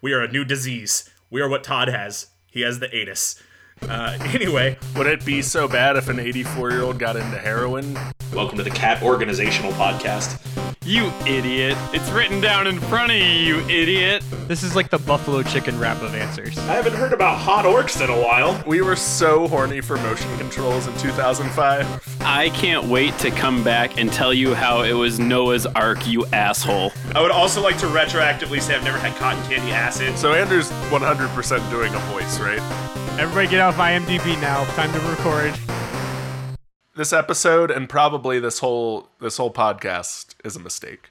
We are a new disease. We are what Todd has. He has the anus. Uh, anyway, Would it be so bad if an 84 year old got into heroin? welcome to the Cat Organizational Podcast. You idiot. It's written down in front of you, you idiot. This is like the buffalo chicken wrap of answers. I haven't heard about hot orcs in a while. We were so horny for motion controls in 2005. I can't wait to come back and tell you how it was Noah's Ark, you asshole. I would also like to retroactively say I've never had cotton candy acid. So Andrew's 100% doing a voice, right? Everybody get off IMDb now. Time to record. This episode and probably this whole this whole podcast is a mistake.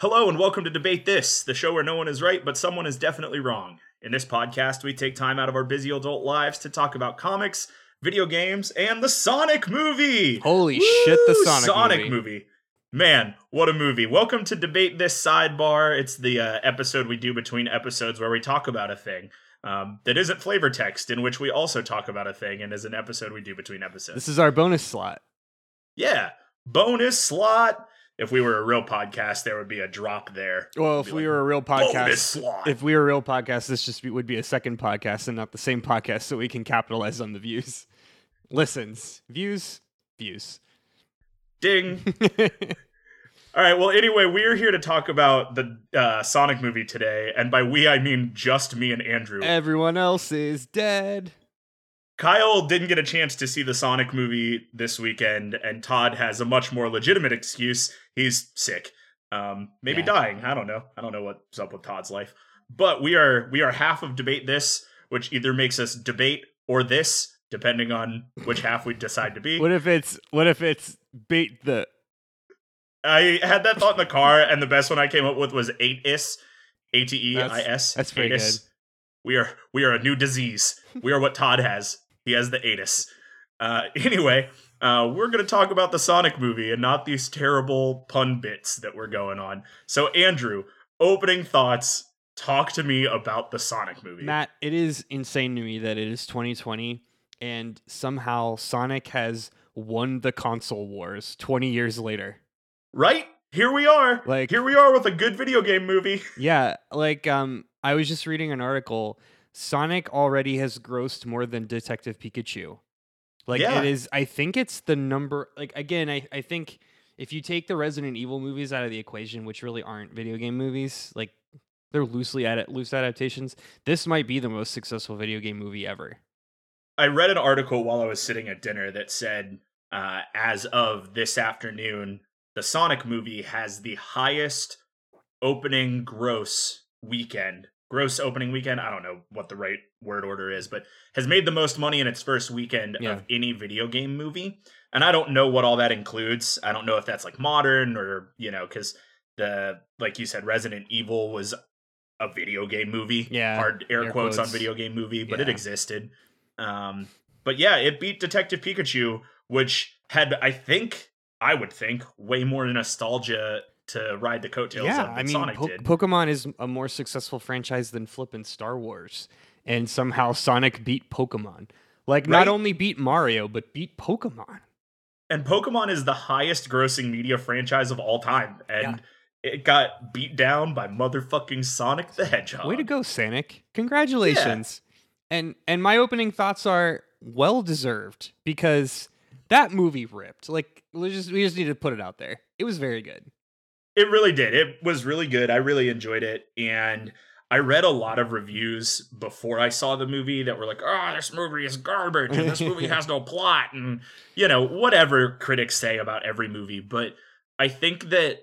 Hello and welcome to Debate This, the show where no one is right, but someone is definitely wrong. In this podcast, we take time out of our busy adult lives to talk about comics, video games, and the Sonic movie. Holy shit, the Woo! Sonic movie. movie. Man, what a movie. Welcome to Debate This Sidebar. It's the uh, episode we do between episodes where we talk about a thing um, that isn't flavor text, in which we also talk about a thing, and is an episode we do between episodes. This is our bonus slot. yeah, bonus slot. If we were a real podcast, there would be a drop there. Well, if we like, were a real podcast, if we were a real podcast, this just be, would be a second podcast and not the same podcast, so we can capitalize on the views, listens, views, views. Ding. All right. Well, anyway, we're here to talk about the uh, Sonic movie today, and by we I mean just me and Andrew. Everyone else is dead. Kyle didn't get a chance to see the Sonic movie this weekend, and Todd has a much more legitimate excuse. He's sick, um, maybe Yeah. dying. I don't know. I don't know what's up with Todd's life. But we are we are half of debate this, which either makes us debate or this, depending on which half we decide to be. What if it's what if it's bait the I had that thought in the car, and the best one I came up with was eight is, A T E I S. That's- pretty Atis. We are we are a new disease. We are what Todd has. He has the atis. Uh, anyway, uh, we're gonna talk about the Sonic movie and not these terrible pun bits that were going on. So, Andrew, opening thoughts. Talk to me about the Sonic movie. Matt, it is insane to me that it is 2020 and somehow Sonic has won the console wars 20 years later. Right here we are. Like- here we are with a good video game movie. Yeah, like um I was just reading an article. Sonic already has grossed more than Detective Pikachu. Like Yeah. it is I think it's the number like again, I, I think if you take the Resident Evil movies out of the equation, which really aren't video game movies, like they're loosely at loose adaptations, this might be the most successful video game movie ever. I read an article while I was sitting at dinner that said, uh, as of this afternoon, the Sonic movie has the highest opening gross weekend. Gross opening weekend. I don't know what the right word order is, but has made the most money in its first weekend Yeah. of any video game movie. And I don't know what all that includes. I don't know if that's like modern or, you know, because the, like you said, Resident Evil was a video game movie. Yeah, Hard air, air quotes, on video game movie, but it existed. Um, but yeah, it beat Detective Pikachu, which had, I think, I would think, way more nostalgia to ride the coattails yeah, I mean Sonic Po- did. Pokemon is a more successful franchise than flippin' Star Wars. And somehow Sonic beat Pokemon. Like Right? not only beat Mario, but beat Pokemon. and Pokemon is the highest grossing media franchise of all time. And it got beat down by motherfucking Sonic the Hedgehog. Way to go, Sonic. Congratulations. And and my opening thoughts are well deserved because that movie ripped. Like we just we just need to put it out there. It was very good. It really did. It was really good. I really enjoyed it. And I read a lot of reviews before I saw the movie that were like, oh, this movie is garbage and this movie has no plot and, you know, whatever critics say about every movie. But I think that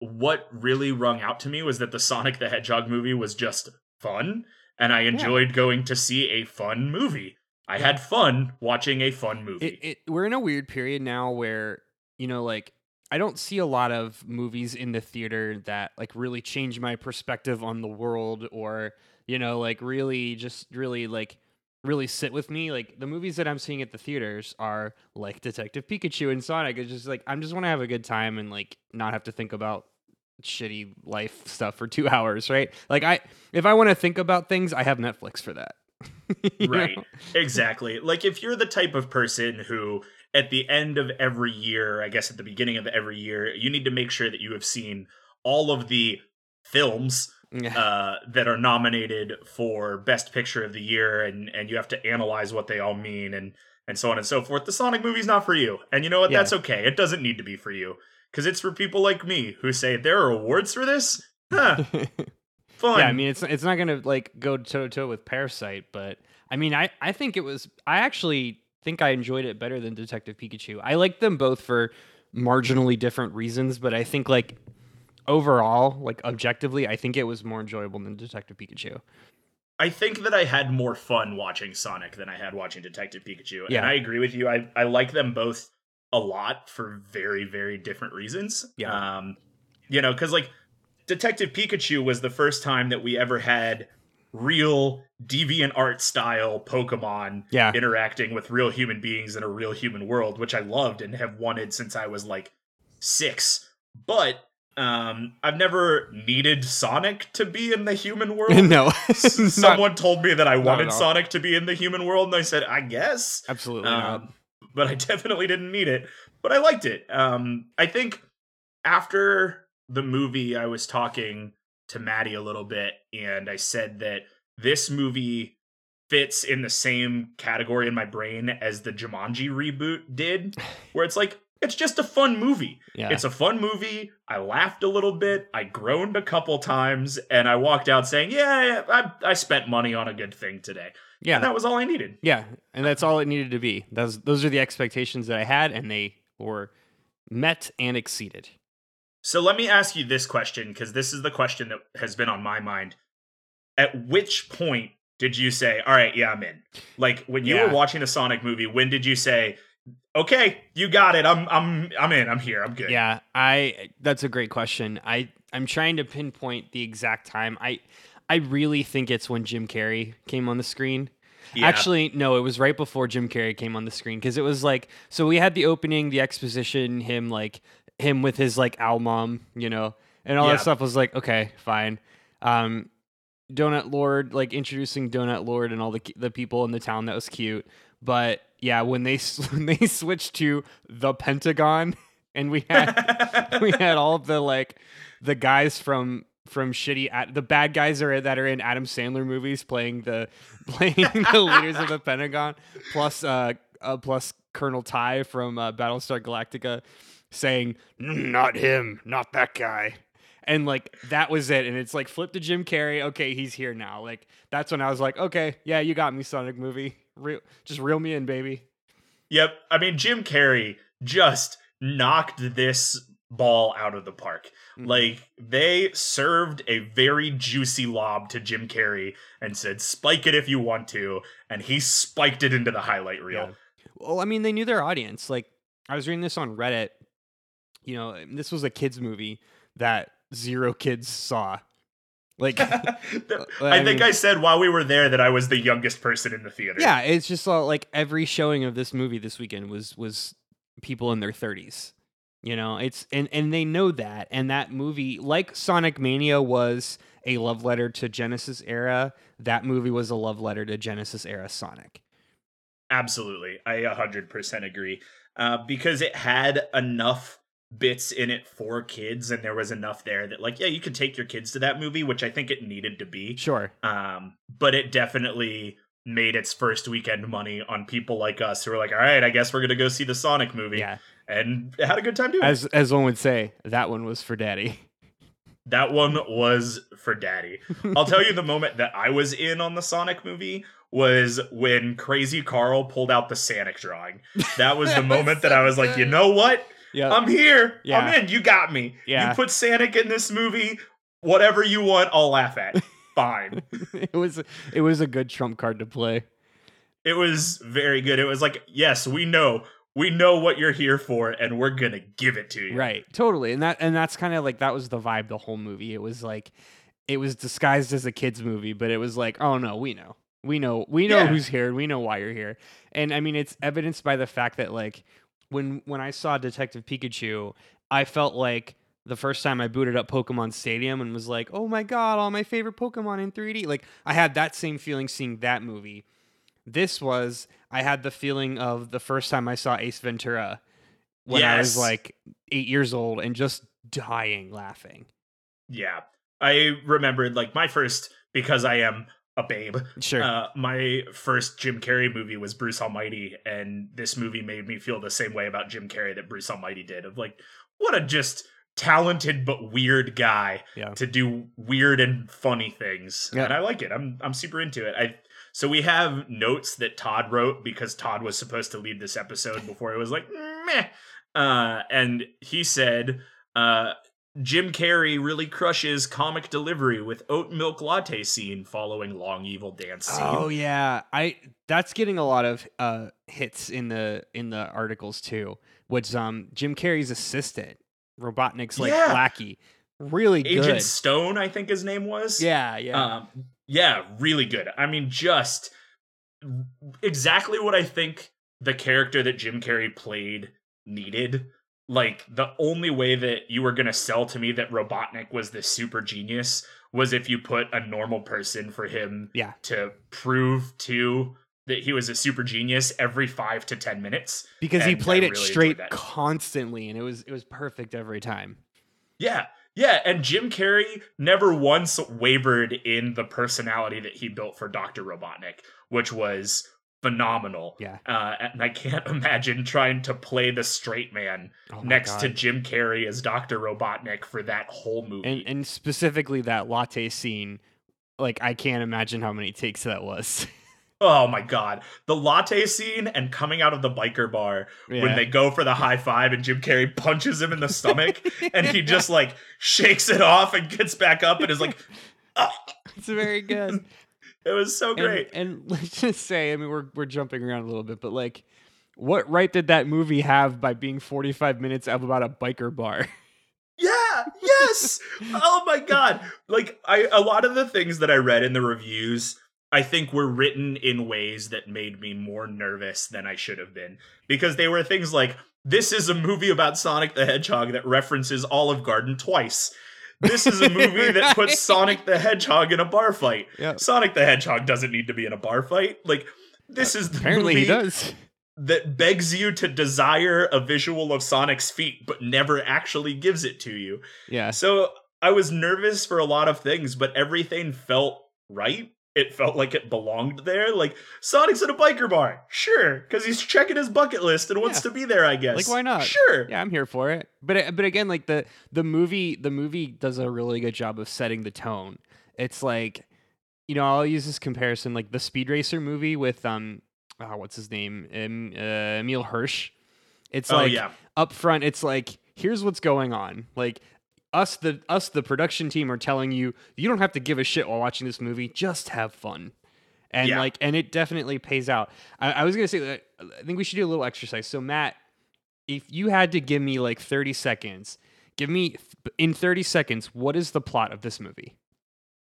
what really rung out to me was that the Sonic the Hedgehog movie was just fun. And I enjoyed going to see a fun movie. I had fun watching a fun movie. It, it we're in a weird period now where, you know, like I don't see a lot of movies in the theater that like really change my perspective on the world or, you know, like really just really like really sit with me. Like the movies that I'm seeing at the theaters are like Detective Pikachu and Sonic. It's just like I'm just want to have a good time and like not have to think about shitty life stuff for 2 hours, right? Like I if I want to think about things, I have Netflix for that. Right know? exactly like if you're the type of person who at the end of every year i guess at the beginning of every year you need to make sure that you have seen all of the films uh, that are nominated for Best Picture of the Year, and and you have to analyze what they all mean, and and so on and so forth. The Sonic movie's not for you, and you know what? Yeah. That's okay. It doesn't need to be for you because it's for people like me who say there are awards for this. Huh, fun. yeah, I mean it's it's not gonna like go toe to toe with Parasite, but I mean I I think it was I actually think I enjoyed it better than Detective Pikachu. I like them both for marginally different reasons, but I think like overall, like objectively, I think it was more enjoyable than Detective Pikachu. I think that I had more fun watching Sonic than I had watching Detective Pikachu. Yeah. And I agree with you. I, I like them both a lot for very, very different reasons. Yeah. Um, you know, because like Detective Pikachu was the first time that we ever had real deviant art style Pokemon Yeah. interacting with real human beings in a real human world, which I loved and have wanted since I was like six. But um, I've never needed Sonic to be in the human world. no, Someone told me that I wanted. Sonic to be in the human world, and I said, I guess. absolutely not. Um, but I definitely didn't need it. But I liked it. Um, I think after the movie, I was talking to Maddie a little bit, and I said that this movie fits in the same category in my brain as the Jumanji reboot did, where it's like, it's just a fun movie. Yeah, It's a fun movie. I laughed a little bit. I groaned a couple times, and I walked out saying, "Yeah, I, I spent money on a good thing today." yeah, And that was all I needed. yeah, and that's all it needed to be. Those those are the expectations that I had, and they were met and exceeded. So let me ask you this question, because this is the question that has been on my mind. At which point did you say, "All right, yeah, I'm in"? Like when you Yeah. were watching a Sonic movie, when did you say, "Okay, you got it. I'm, I'm, I'm in. I'm here. I'm good." Yeah, I that's a great question. I I'm trying to pinpoint the exact time. I I really think it's when Jim Carrey came on the screen. Yeah. Actually, no, it was right before Jim Carrey came on the screen because it was like so we had the opening, the exposition, him like him with his like owl mom, you know, and all Yeah. that stuff was like okay, fine. Um, Donut Lord like introducing Donut Lord and all the the people in the town that was cute, but yeah, when they when they switched to the Pentagon and we had we had all of the like the guys from from shitty at the bad guys are that are in Adam Sandler movies playing the playing the leaders of the Pentagon plus uh, uh plus Colonel Tigh from uh, Battlestar Galactica saying "Mm, not him not that guy and like that was it and it's like flip to Jim Carrey okay he's here now like that's when I was like okay yeah you got me Sonic movie just reel me in baby Yep. I mean, Jim Carrey just knocked this ball out of the park. Mhm. Like, they served a very juicy lob to Jim Carrey and said, spike it if you want to. And he spiked it into the highlight reel. Well, I mean, they knew their audience. Like, I was reading this on Reddit. You know, this was a kids movie that zero kids saw. Like, I I think mean- I said while we were there that I was the youngest person in the theater. yeah, it's just all, like every showing of this movie this weekend was was people in their thirties. You know, it's and and they know that, and that movie, like Sonic Mania, was a love letter to Genesis era. That movie was a love letter to Genesis era Sonic. Absolutely. I 100% agree. Uh, because it had enough bits in it for kids, and there was enough there that, like, yeah, you could take your kids to that movie, which I think it needed to be. Sure. Um, but it definitely made its first weekend money on people like us who were like, all right, I guess we're to go see the Sonic movie. Yeah. And had a good time doing it. As as one would say, that one was for daddy. That one was for daddy. I'll tell you the moment that I was in on the Sonic movie was when Crazy Carl pulled out the Sonic drawing. That was the That was moment that I was like, you know what? Yeah. I'm here. Yeah. I'm in. You got me. Yeah. You put Sonic in this movie, whatever you want, I'll laugh at. Fine. it was it was a good trump card to play. it was very good. It was like, yes, we know. We know what you're here for, and we're gonna give it to you. Right. Totally. And that and that's kind of like that was the vibe the whole movie. It was like it was disguised as a kids movie, but it was like, oh no, we know. We know we know Yeah. who's here. We know why you're here. And I mean it's evidenced by the fact that like when when I saw Detective Pikachu, I felt like the first time I booted up Pokemon Stadium and was like, "Oh my god, all my favorite Pokemon in 3D." Like I had that same feeling seeing that movie. This was I had the feeling of the first time I saw Ace Ventura when I was like 8 years old and just dying laughing. Yeah. I remembered like my first because I am a babe. Sure. Uh, my first Jim Carrey movie was Bruce Almighty, and this movie made me feel the same way about Jim Carrey that Bruce Almighty did. Of like, what a just talented but weird guy Yeah. to do weird and funny things, Yeah. and I like it. I'm I'm super into it. I so we have notes that Todd wrote because Todd was supposed to lead this episode before it was like meh, uh, and he said. Uh, Jim Carrey really crushes comic delivery with oat milk latte scene following long evil dance scene. Oh yeah, I that's getting a lot of uh hits in the in the articles too. Which um Jim Carrey's assistant, Robotnik's like Yeah. lackey, really good. Agent good. Stone, I think his name was. Yeah, yeah. Um, yeah, really good. I mean, just exactly what I think the character that Jim Carrey played needed. Like the only way that you were gonna sell to me that Robotnik was this super genius was if you put a normal person for him Yeah. to prove to that he was a super genius every five to ten minutes. because he and I played it really straight constantly and it was it was perfect every time. Yeah. Yeah, and Jim Carrey never once wavered in the personality that he built for Dr. Robotnik, which was phenomenal. Yeah. Uh, and I can't imagine trying to play the straight man Oh next to Jim Carrey as Dr. Robotnik for that whole movie. and and specifically that latte scene, like I can't imagine how many takes that was. oh my god. The latte scene and coming out of the biker bar Yeah. when they go for the high five and Jim Carrey punches him in the stomach and he just like shakes it off and gets back up and is like, it's very good. It was so And- great. And, let's just say, I mean, we're we're jumping around a little bit, but like, what right did that movie have by being 45 minutes of about a biker bar? Yeah, yes. oh my god. Like I a lot of the things that I read in the reviews I think were written in ways that made me more nervous than I should have been because they were things like this is a movie about Sonic the Hedgehog that references Olive Garden twice. This is a movie that puts Sonic the Hedgehog in a bar fight. Yeah. Sonic the Hedgehog doesn't need to be in a bar fight. Like this is the Apparently, movie he does. that begs you to desire a visual of Sonic's feet but never actually gives it to you. Yeah. So I was nervous for a lot of things, but everything felt right. It felt like it belonged there. Like Sonic's at a biker bar, sure, because he's checking his bucket list and wants Yeah. to be there. I guess. Like, why not? Sure. Yeah, I'm here for it. But but again, like the the movie the movie does a really good job of setting the tone. It's like, you know, I'll use this comparison, like the Speed Racer movie with um, oh, what's his name, um, uh, Emile Hirsch. It's oh like yeah. up front, it's like here's what's going on. Like us the us the production team are telling you you don't have to give a shit while watching this movie. Just have fun. And Yeah. like and it definitely pays out. I, I was gonna say that I think we should do a little exercise. So Matt, if you had to give me like 30 seconds, give me in 30 seconds, what is the plot of this movie?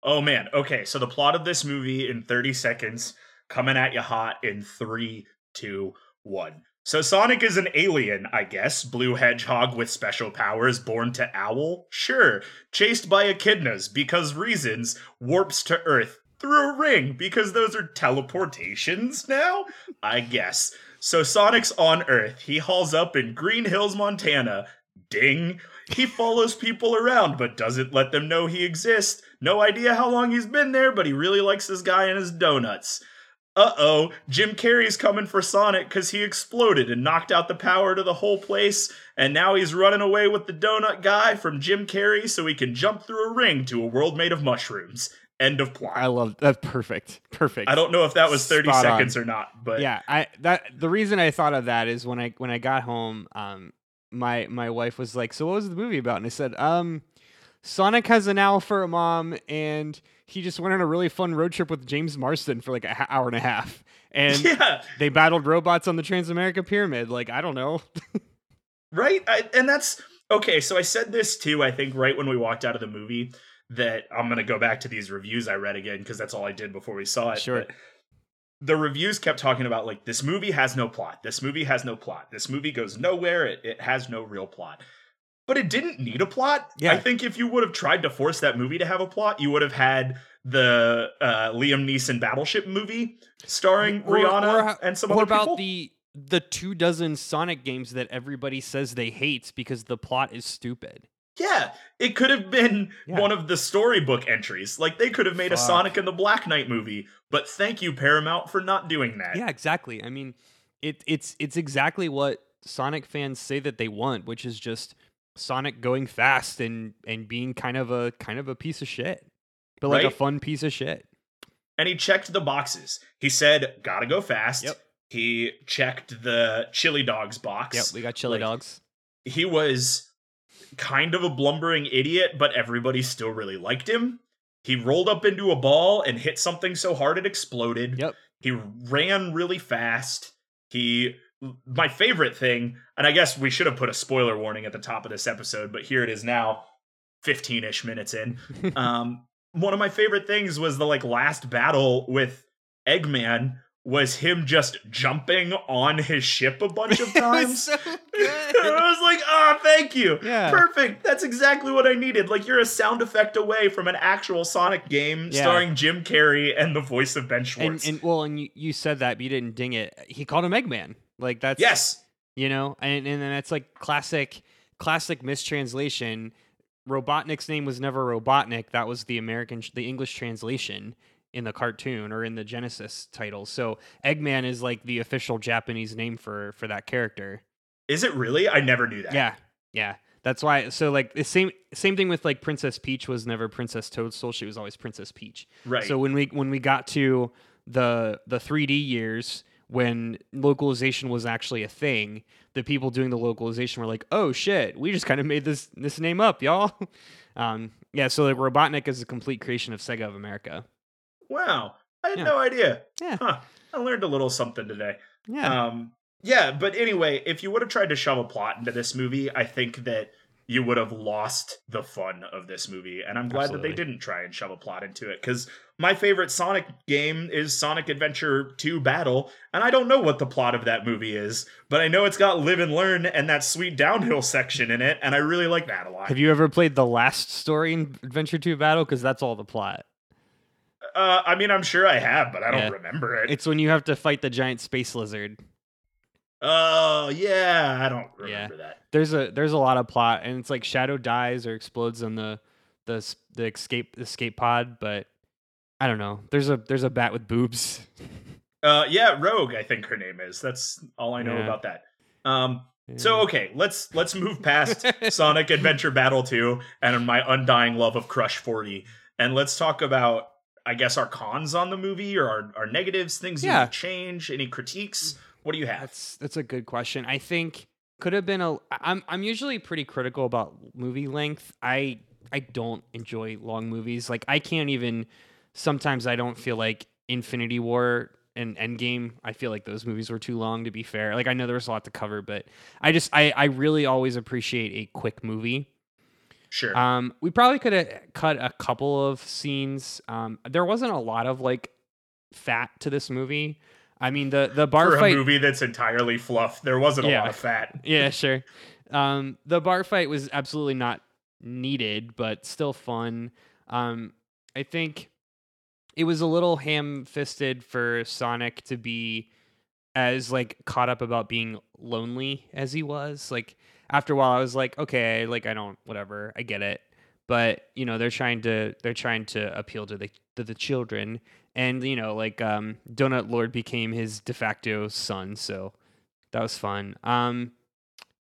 Oh man. Okay, so the plot of this movie in 30 seconds, coming at you hot in three, two, one. So Sonic is an alien, I guess. Blue hedgehog with special powers, born to owl. Sure. Chased by echidnas because reasons. Warps to Earth through a ring because those are teleportations now. I guess. So Sonic's on Earth. He hauls up in Green Hills, Montana. Ding. He follows people around but doesn't let them know he exists. No idea how long he's been there, but he really likes this guy and his donuts. Uh oh, Jim Carrey's coming for Sonic because he exploded and knocked out the power to the whole place, and now he's running away with the donut guy from Jim Carrey so he can jump through a ring to a world made of mushrooms. End of plot. I love that's perfect. Perfect. I don't know if that was 30 Spot on. seconds or not, but yeah i that the reason i thought of that is when i when i got home um my my wife was like so what was the movie about and i said um sonic has an owl for a mom and he just went on a really fun road trip with james marsden for like an hour and a half and yeah, they battled robots on the transamerica pyramid like i don't know right? I, and that's okay. So I said this too, I think, right when we walked out of the movie, that I'm going to go back to these reviews I read again because that's all I did before we saw it. Sure. but the reviews kept talking about like this movie has no plot. This movie has no plot. This movie goes nowhere. It, it has no real plot. But it didn't need a plot. Yeah. I think if you would have tried to force that movie to have a plot, you would have had the uh, Liam Neeson Battleship movie starring Or- Rihanna or how- and some other people. what about the the two dozen sonic games that everybody says they hate because the plot is stupid Yeah, it could have been Yeah. one of the storybook entries. Like they could have made a Sonic and the Black Knight movie, but thank you Paramount for not doing that. Yeah, exactly. I mean, it it's it's exactly what Sonic fans say that they want, which is just Sonic going fast and and being kind of a kind of a piece of shit, but like a fun piece of shit. And he checked the boxes. He said, "Gotta go fast." Yep. He checked the chili dogs box. Yep, we got chili Like, dogs. he was kind of a blumbering idiot, but everybody still really liked him. He rolled up into a ball and hit something so hard it exploded. Yep. He ran really fast. He my favorite thing, and I guess we should have put a spoiler warning at the top of this episode, but here it is now, 15-ish minutes in. um one of my favorite things was the like last battle with Eggman was him just jumping on his ship a bunch of times. so I was like, oh, thank you. Yeah. Perfect. That's exactly what I needed. Like, you're a sound effect away from an actual Sonic game Yeah. starring Jim Carrey and the voice of Ben and Schwartz. and well, and you, you said that, but you didn't ding it. He called him Eggman. Like that's yes. you know, and and then that's like classic classic mistranslation. Robotnik's name was never Robotnik. That was the American, the English translation in the cartoon or in the Genesis title. So Eggman is like the official Japanese name for for that character. Is it really? I never knew that. Yeah, yeah. That's why. So like the same same thing with like Princess Peach was never Princess Toadstool. She was always Princess Peach. Right. So when we when we got to the the 3D years when localization was actually a thing, the people doing the localization were like, "Oh shit, we just kind of made this this name up, y'all." Um, yeah, so like Robotnik is a complete creation of Sega of America. wow. I had Yeah. no idea. Yeah, Huh. I learned a little something today. yeah, Um, yeah, but anyway, if you would have tried to shove a plot into this movie, I think that you would have lost the fun of this movie. And I'm glad that they didn't try and shove a plot into it because my favorite Sonic game is Sonic Adventure 2 Battle. And I don't know what the plot of that movie is, but I know it's got Live and Learn and that sweet downhill section in it. And I really like that a lot. Have you ever played the last story in Adventure Two Battle? Because that's all the plot. uh, I mean, I'm sure I have, but I don't Yeah. remember it. It's when you have to fight the giant space lizard. oh, yeah. I don't Yeah. remember that. there's a there's a lot of plot and it's like shadow dies or explodes on the the the escape escape pod but i don't know there's a there's a bat with boobs Uh, yeah, Rogue, I think her name is. That's all I know Yeah. about that. Um, So okay, let's let's move past Sonic Adventure Battle 2 and my undying love of Crush 40 and let's talk about I guess our cons on the movie or our, our negatives, things you Yeah. would change, any critiques. What do you have? that's that's a good question i think could have been a i'm i'm usually pretty critical about movie length i i don't enjoy long movies like i can't even sometimes i don't feel like infinity war and endgame i feel like those movies were too long to be fair like i know there was a lot to cover but i just i i really always appreciate a quick movie Sure. Um, we probably could have cut a couple of scenes. Um, there wasn't a lot of like fat to this movie. I mean, the the bar For fight. a movie that's entirely fluff, there wasn't a lot of fat. yeah, sure. Um, the bar fight was absolutely not needed, but still fun. Um, I think it was a little ham-fisted for Sonic to be as like caught up about being lonely as he was. Like after a while, I was like, okay, like I don't, whatever, I get it. But you know, they're trying to they're trying to appeal to the to the children, and you know, like um, Donut Lord became his de facto son, so that was fun. Um,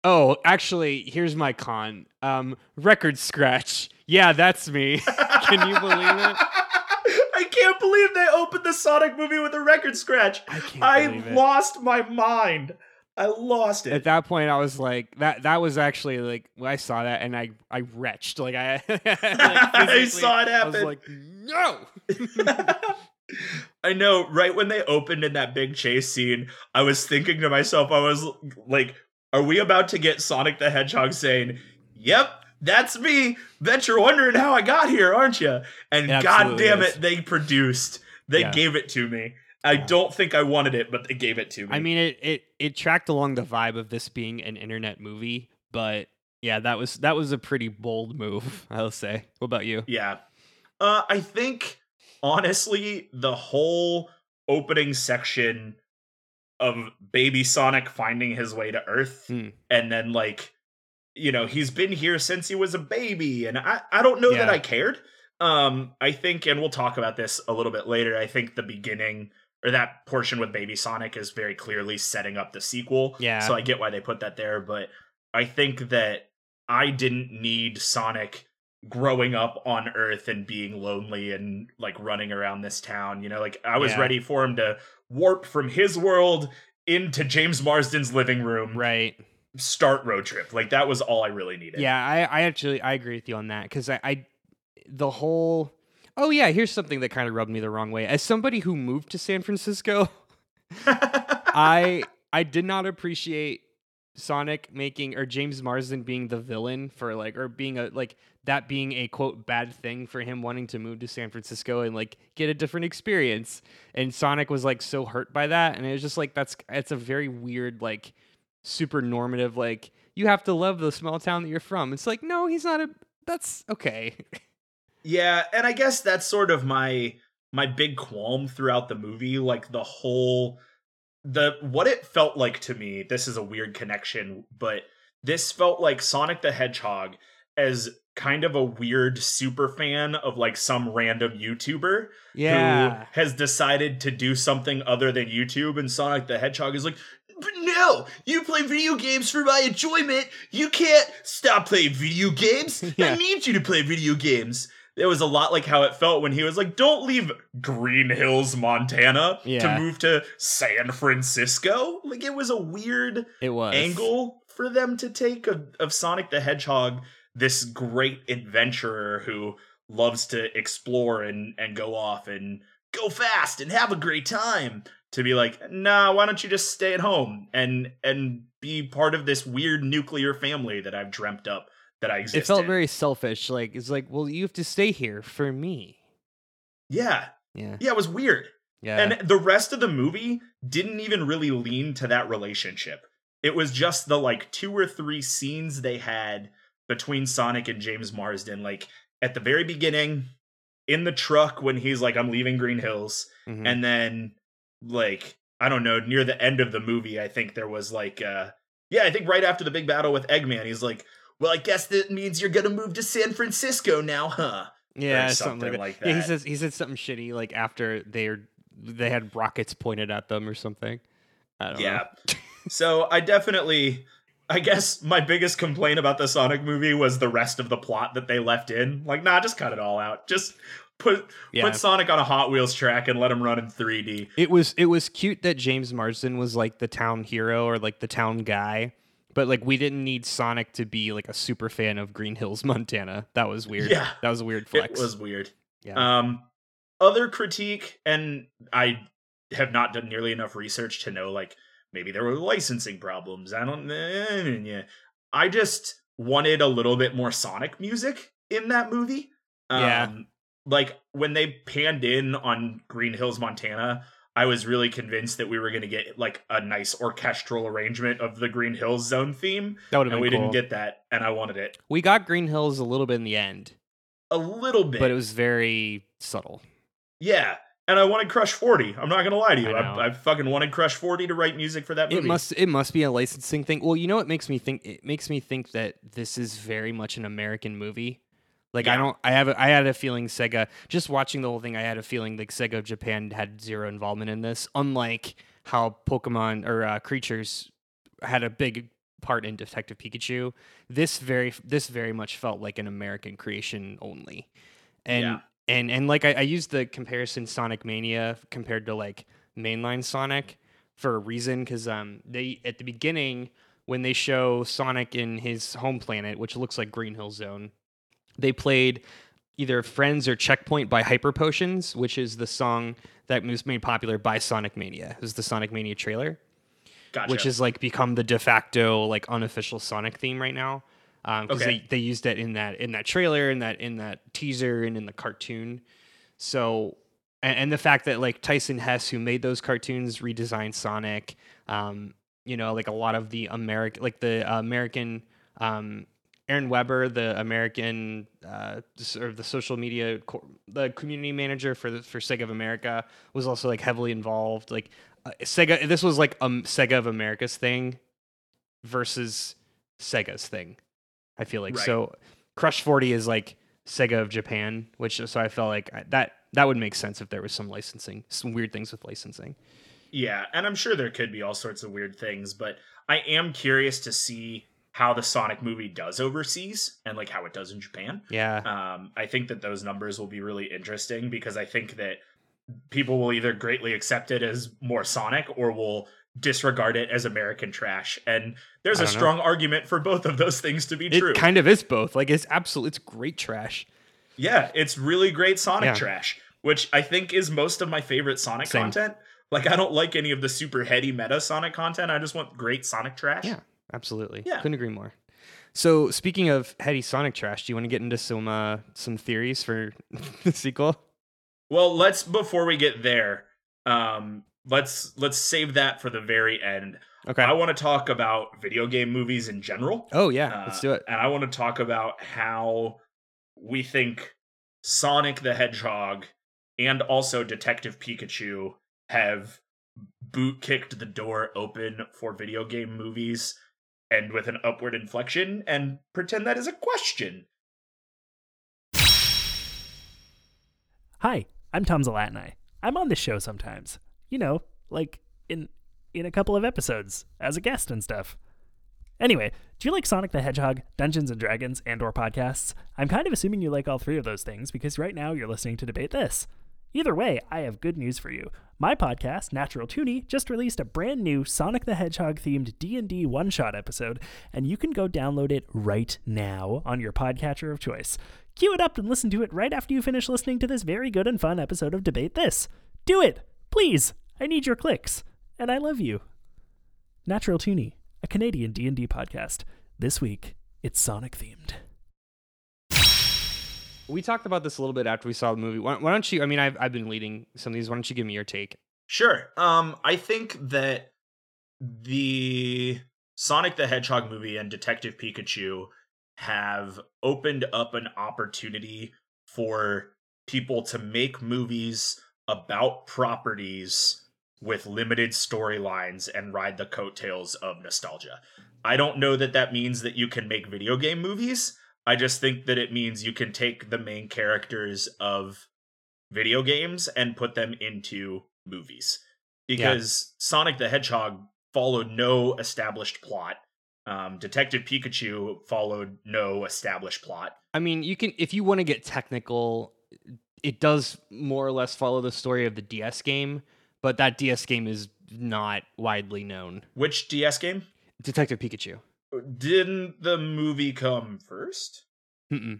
oh, actually, here's my con. Um, record scratch. Yeah, that's me. Can you believe it? Believe they opened the Sonic movie with a record scratch. I can't I lost my mind. I lost it. At that point, I was like, that. That was actually like when I saw that, and I I retched. Like I, like, I saw it happen. I was like, no. I know, right when they opened in that big chase scene, I was thinking to myself, I was like, are we about to get Sonic the Hedgehog saying, Yep, that's me. Bet you're wondering how I got here, aren't you? And It god damn is. it, they produced. They Yeah. gave it to me. I Yeah. don't think I wanted it, but they gave it to me. I mean, it it it tracked along the vibe of this being an internet movie, but yeah, that was that was a pretty bold move. I'll say. What about you? Yeah. Uh, I think honestly, the whole opening section of Baby Sonic finding his way to Earth Hmm. and then like you know, he's been here since he was a baby, and I I don't know that I cared. Um, I think, and we'll talk about this a little bit later. I think the beginning or that portion with Baby Sonic is very clearly setting up the sequel. Yeah. So I get why they put that there, but I think that I didn't need Sonic growing up on Earth and being lonely and like running around this town. You know, like I was Yeah. ready for him to warp from his world into James Marsden's living room, Right. Start road trip. Like that was all I really needed. Yeah, I, I actually I agree with you on that because I, I the whole oh yeah here's something that kind of rubbed me the wrong way as somebody who moved to San Francisco I I did not appreciate Sonic making or James Marsden being the villain for like or being a like that being a quote bad thing for him wanting to move to San Francisco and like get a different experience and Sonic was like so hurt by that and it was just like that's it's a very weird like super normative like you have to love the small town that you're from it's like no he's not a that's okay Yeah, and I guess that's sort of my my big qualm throughout the movie, like the whole the what it felt like to me. This is a weird connection, but this felt like Sonic the Hedgehog as kind of a weird super fan of like some random YouTuber yeah who has decided to do something other than YouTube and Sonic the Hedgehog is like no, you play video games for my enjoyment. You can't stop playing video games. Yeah. I need you to play video games. It was a lot like how it felt when he was like, "Don't leave Green Hills, Montana, Yeah. to move to San Francisco." Like it was a weird it was angle for them to take of, of Sonic the Hedgehog, this great adventurer who loves to explore and, and go off and go fast and have a great time. To be like, nah, why don't you just stay at home and and be part of this weird nuclear family that I've dreamt up that I exist it felt in. very selfish like it's like well you have to stay here for me yeah, yeah yeah, it was weird. yeah And the rest of the movie didn't even really lean to that relationship. It was just the like two or three scenes they had between Sonic and James Marsden. Like at the very beginning, in the truck when he's like, I'm leaving Green Hills. Mhm. And then like, I don't know, near the end of the movie, I think there was like uh yeah, I think right after the big battle with Eggman, he's like, Well, I guess that means you're gonna move to San Francisco now, huh? yeah, something, something like, that. Yeah, he says he said something shitty like after they're they had rockets pointed at them or something. I don't know. yeah. know. so I definitely I guess my biggest complaint about the Sonic movie was the rest of the plot that they left in. Like, nah, just cut it all out. Just put Yeah. put Sonic on a Hot Wheels track and let him run in 3D. It was it was cute that James Marsden was like the town hero or like the town guy, but like we didn't need Sonic to be like a super fan of Green Hills, Montana. That was weird. Yeah. that was a weird flex. It was weird. yeah. Um other critique and I have not done nearly enough research to know like maybe there were licensing problems. I don't. Yeah. I just wanted a little bit more Sonic music in that movie. Yeah. Um, Like when they panned in on Green Hills, Montana, I was really convinced that we were going to get like a nice orchestral arrangement of the Green Hills zone theme, that would have and been we cool. didn't get that, and I wanted it we got Green Hills a little bit in the end, a little bit. but it was very subtle. yeah, and I wanted Crush Forty. I'm not going to lie to you, I. I, I fucking wanted Crush Forty to write music for that movie. It must it must be a licensing thing. Well, you know what makes me think it makes me think that this is very much an American movie. Like I don't I have a, I had a feeling Sega just watching the whole thing I had a feeling like Sega of Japan had zero involvement in this unlike how Pokemon or uh, Creatures had a big part in Detective Pikachu. This very this very much felt like an American creation only. And Yeah. and and like I, I used the comparison Sonic Mania compared to like mainline Sonic for a reason because um they at the beginning when they show Sonic in his home planet, which looks like Green Hill Zone, they played either Friends or Checkpoint by Hyper Potions, which is the song that was made popular by Sonic Mania. It was the Sonic Mania trailer gotcha. which has like become the de facto like unofficial Sonic theme right now. Because Okay. they, they used it in that in that trailer, in that in that teaser, and in the cartoon. So and, and the fact that like Tyson Hess, who made those cartoons, redesigned Sonic. Um, you know, like a lot of the American, like the uh, American. Um, Aaron Webber, the American, uh, sort of the social media, co- the community manager for the, for Sega of America, was also like heavily involved. Like uh, Sega, this was like um Sega of America's thing versus Sega's thing. I feel like Right. so. Crush Forty is like Sega of Japan, which so I felt like I- that that would make sense if there was some licensing, some weird things with licensing. Yeah, and I'm sure there could be all sorts of weird things, but I am curious to see how the Sonic movie does overseas and like how it does in Japan. Yeah, Um, I think that those numbers will be really interesting because I think that people will either greatly accept it as more Sonic or will disregard it as American trash. And there's a don't know. strong argument for both of those things to be it true. It kind of is both. Like it's absolute. It's great trash. Yeah, it's really great Sonic Yeah. trash, which I think is most of my favorite Sonic Same. content. Like I don't like any of the super heady meta Sonic content. I just want great Sonic trash. Yeah, absolutely. Yeah. couldn't agree more. So speaking of heady Sonic trash, do you want to get into some uh, some theories for the sequel? Well, let's before we get there, um, let's let's save that for the very end. Okay. I want to talk about video game movies in general. oh yeah, Uh, let's do it. And I want to talk about how we think Sonic the Hedgehog and also Detective Pikachu have boot kicked the door open for video game movies and with an upward inflection and pretend that is a question. Hi, I'm Tom Zalatni. I'm on this show sometimes. You know, like in in a couple of episodes as a guest and stuff. Anyway, do you like Sonic the Hedgehog, Dungeons and Dragons, and or podcasts? I'm kind of assuming you like all three of those things because right now you're listening to Debate This. Either way, I have good news for you. My podcast, Natural Toonie, just released a brand new Sonic the Hedgehog themed D&D one-shot episode, and you can go download it right now on your podcatcher of choice. Cue it up and listen to it right after you finish listening to this very good and fun episode of Debate This. Do it, please. I need your clicks, and I love you. Natural Toonie, a Canadian D&D podcast. This week, it's Sonic themed. We talked about this a little bit after we saw the movie. Why, why don't you? I mean, I've I've been leading some of these. Why don't you give me your take? Sure. Um, I think that the Sonic the Hedgehog movie and Detective Pikachu have opened up an opportunity for people to make movies about properties with limited storylines and ride the coattails of nostalgia. I don't know that that means that you can make video game movies. I just think that it means you can take the main characters of video games and put them into movies because Sonic the Hedgehog followed no established plot. Um, Detective Pikachu followed no established plot. I mean, you can if you want to get technical, it does more or less follow the story of the DS game, but that DS game is not widely known. Which DS game? Detective Pikachu. Didn't the movie come first? Mm-mm.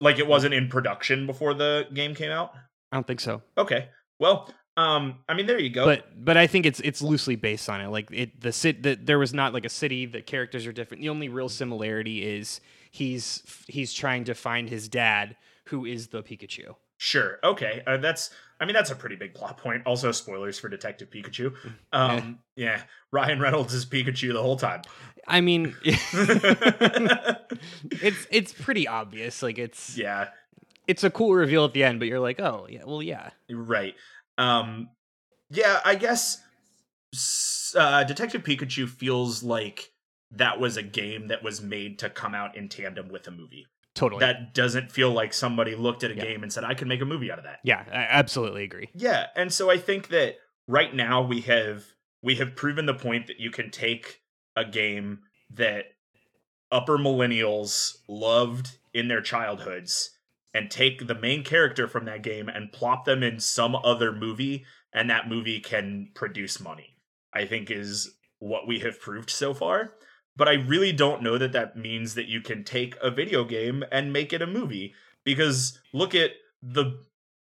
Like it wasn't in production before the game came out? I don't think so. Okay. Well, um, I mean, there you go. But but I think it's it's loosely based on it. Like it the cit that there was not like a city. The characters are different. The only real similarity is he's he's trying to find his dad, who is the Pikachu. Sure. Okay. Uh, that's. I mean, that's a pretty big plot point. Also, spoilers for Detective Pikachu. Um, yeah. Ryan Reynolds is Pikachu the whole time. I mean, it's it's pretty obvious. Like it's yeah. it's a cool reveal at the end, but you're like, oh yeah, well yeah. Right. Um. Yeah. I guess. Uh, Detective Pikachu feels like that was a game that was made to come out in tandem with a movie. Totally. That doesn't feel like somebody looked at a Yeah. game and said, "I can make a movie out of that." yeah, I absolutely agree. Yeah, and so I think that right now we have we have proven the point that you can take a game that upper millennials loved in their childhoods and take the main character from that game and plop them in some other movie and that movie can produce money. I think is what we have proved so far. But I really don't know that that means that you can take a video game and make it a movie because look at the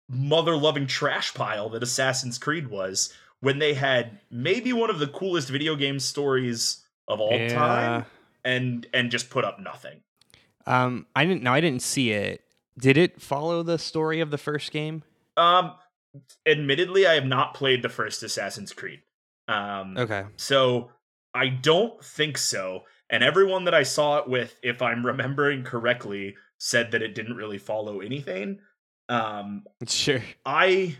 mother loving trash pile that Assassin's Creed was when they had maybe one of the coolest video game stories of all Yeah. time and and just put up nothing. Um, I didn't. No, I didn't see it. Did it follow the story of the first game? Um admittedly I have not played the first Assassin's Creed. Um Okay. so I don't think so. And everyone that I saw it with, if I'm remembering correctly, said that it didn't really follow anything. Um Sure. I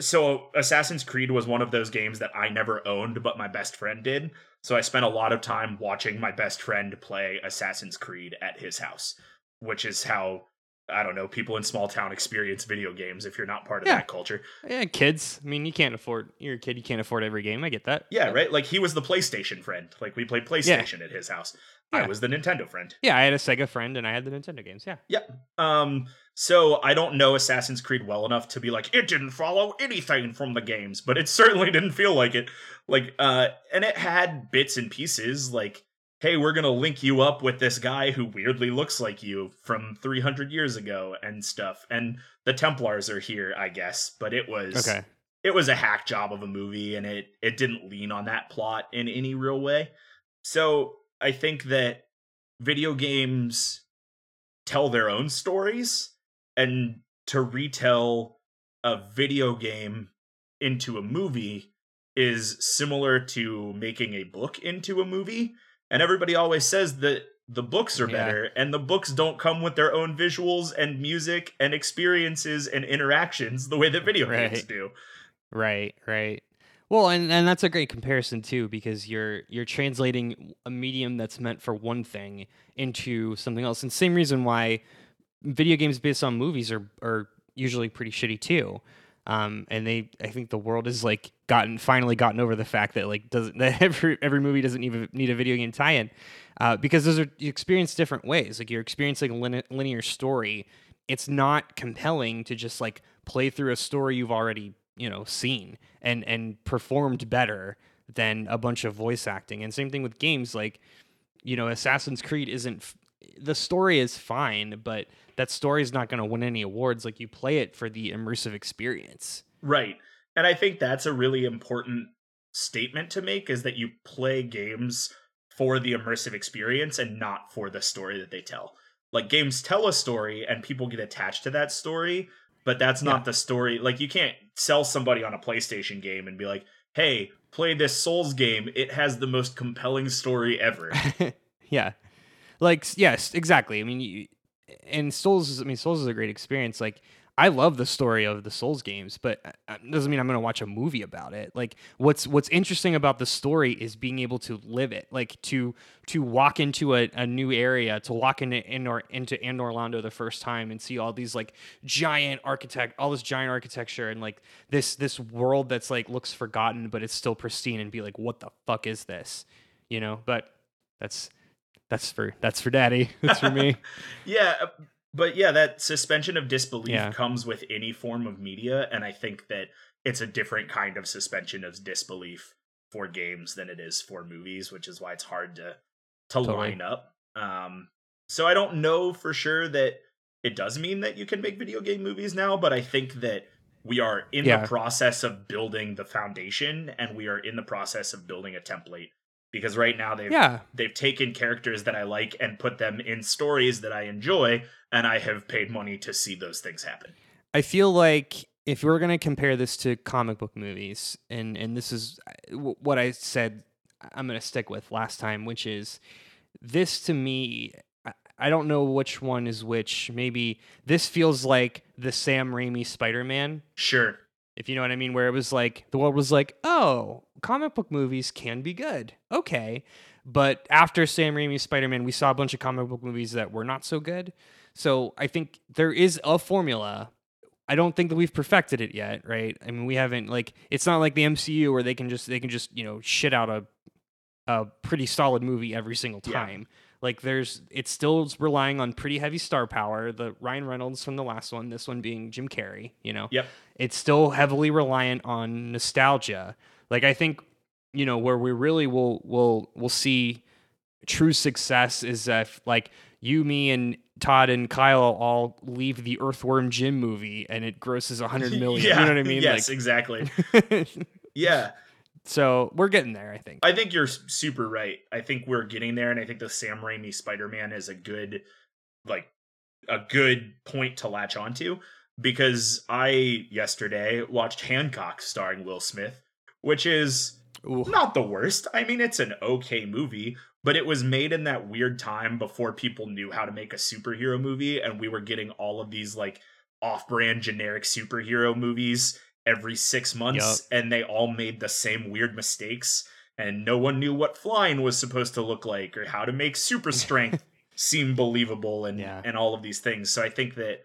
so Assassin's Creed was one of those games that I never owned, but my best friend did. So I spent a lot of time watching my best friend play Assassin's Creed at his house, which is how I don't know people in small town experience video games. If you're not part of Yeah. that culture, Yeah, kids. I mean, you can't afford. You're a kid. You can't afford every game. I get that. yeah, right. Like he was the PlayStation friend. Like we played PlayStation at his house. I was the Nintendo friend. Yeah, I had a Sega friend and I had the Nintendo games. Yeah. Yep. Um, so I don't know Assassin's Creed well enough to be like, it didn't follow anything from the games, but it certainly didn't feel like it. Like, uh, and it had bits and pieces like, hey, we're gonna link you up with this guy who weirdly looks like you from 300 years ago and stuff. And the Templars are here, I guess, but it was Okay. it was a hack job of a movie and it it didn't lean on that plot in any real way so i think that video games tell their own stories and to retell a video game into a movie is similar to making a book into a movie and everybody always says that the books are Yeah. better and the books don't come with their own visuals and music and experiences and interactions the way that video games do Right, right. Well, and, and that's a great comparison too, because you're you're translating a medium that's meant for one thing into something else. And same reason why video games based on movies are are usually pretty shitty too. Um, and they, I think the world is like gotten finally gotten over the fact that like doesn't that every every movie doesn't even need a video game tie-in, uh, because those are you experience different ways. Like you're experiencing a line- linear story. It's not compelling to just like play through a story you've already you know seen and and performed better than a bunch of voice acting. And same thing with games like you know Assassin's Creed isn't f- the story is fine, but that story is not going to win any awards. Like you play it for the immersive experience. Right. And I think that's a really important statement to make is that you play games for the immersive experience and not for the story that they tell. Like games tell a story and people get attached to that story, but that's not Yeah. the story. Like you can't sell somebody on a PlayStation game and be like, "Hey, play this Souls game. It has the most compelling story ever." yeah, like yes, exactly. I mean, you, and Souls. I mean, Souls is a great experience. Like I love the story of the Souls games, but uh, uh, doesn't mean I'm going to watch a movie about it. Like what's what's interesting about the story is being able to live it. Like to to walk into a, a new area, to walk into in or into Anor Londo the first time and see all these like giant architect, all this giant architecture and like this this world that's like looks forgotten but it's still pristine and be like, what the fuck is this? You know, but that's that's for that's for daddy. That's for me. Yeah, uh, but yeah, that suspension of disbelief Yeah. comes with any form of media, and I think that it's a different kind of suspension of disbelief for games than it is for movies, which is why it's hard to to Totally. line up. Um, so I don't know for sure that it does mean that you can make video game movies now, but I think that we are in Yeah. the process of building the foundation, and we are in the process of building a template. Because right now they've yeah. they've taken characters that I like and put them in stories that I enjoy, and I have paid money to see those things happen. I feel like if we're gonna compare this to comic book movies, and and this is uh, what I said, I'm gonna stick with last time, which is this to me. I- I don't know which one is which. Maybe this feels like the Sam Raimi Spider-Man Sure. If you know what I mean, where it was like the world was like, oh, comic book movies can be good. Okay. But after Sam Raimi's Spider Man, we saw a bunch of comic book movies that were not so good. So I think there is a formula. I don't think that we've perfected it yet, right? I mean, we haven't like it's not like the MCU where they can just they can just you know shit out a a pretty solid movie every single Yeah. Like there's it's still relying on pretty heavy star power. The Ryan Reynolds from the last one, this one being Jim Carrey, you know Yep. it's still heavily reliant on nostalgia. Like I think you know where we really will will will see true success is if like you, me, and Todd and Kyle all leave the Earthworm Jim movie and it grosses a hundred million. yeah. You know what I mean? Yes, exactly. Yeah. So we're getting there, I think. I think you're super right. I think we're getting there, and I think the Sam Raimi Spider Man is a good, like, a good point to latch onto because I yesterday watched Hancock starring Will Smith, which is Ooh. not the worst. I mean, it's an okay movie, but it was made in that weird time before people knew how to make a superhero movie, and we were getting all of these like off-brand generic superhero movies every six months and they all made the same weird mistakes and no one knew what flying was supposed to look like or how to make super strength seem believable and Yeah. and all of these things. So I think that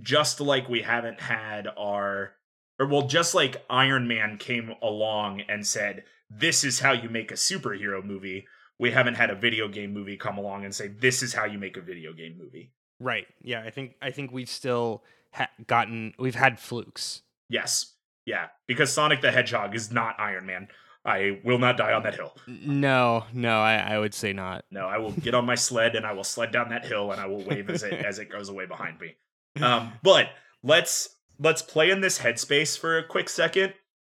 just like we haven't had our or well just like Iron Man came along and said this is how you make a superhero movie, we haven't had a video game movie come along and say this is how you make a video game movie. Right. Yeah. I think I think we've still ha- gotten we've had flukes. Yes. Yeah, because Sonic the Hedgehog is not Iron Man. I will not die on that hill. No, no, I, I would say not. No, I will get on my sled and I will sled down that hill and I will wave as it as it goes away behind me. Um, but let's let's play in this headspace for a quick second.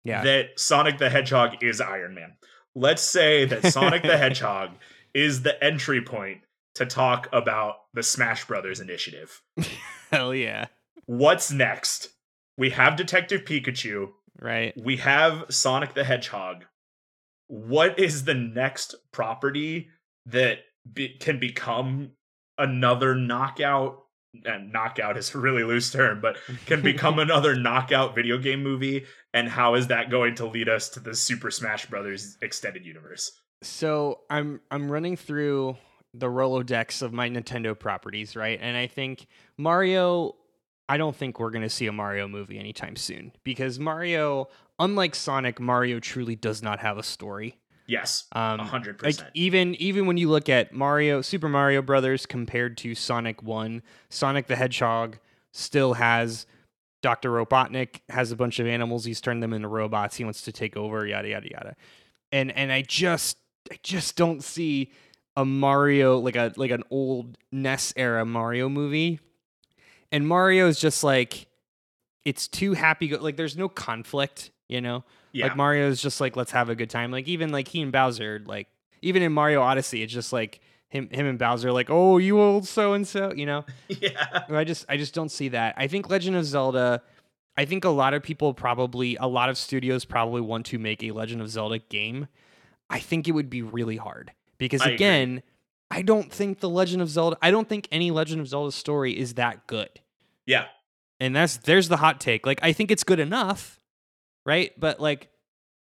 Yeah. That Sonic the Hedgehog is Iron Man. Let's say that Sonic the Hedgehog is the entry point to talk about the Smash Brothers initiative. Hell yeah. What's next? We have Detective Pikachu. Right. we have Sonic the Hedgehog. What is the next property that be- can become another knockout? And knockout is a really loose term, but can become another knockout video game movie. And how is that going to lead us to the Super Smash Brothers extended universe? So I'm I'm running through the Rolodex of my Nintendo properties, right? And I think Mario I don't think we're going to see a Mario movie anytime soon because Mario unlike Sonic, Mario truly does not have a story. Yes, Um hundred like percent. even even when you look at Mario Super Mario Brothers compared to Sonic 1, Sonic the Hedgehog still has Dr. Robotnik has a bunch of animals, he's turned them into robots, he wants to take over, yada yada yada. And and I just I just don't see a Mario like a like an old NES era Mario movie. And Mario is just like it's too happy go like there's no conflict, you know? Yeah, Like Mario's just like let's have a good time. Like even like he and Bowser, like even in Mario Odyssey, it's just like him him and Bowser are like, "Oh, you old so and so," you know? yeah, I just I just don't see that. I think Legend of Zelda I think a lot of people probably a lot of studios probably want to make a Legend of Zelda game. I think it would be really hard because I agree. I don't think the Legend of Zelda I don't think any Legend of Zelda story is that good. yeah, And that's there's the hot take. Like I think it's good enough, right? But like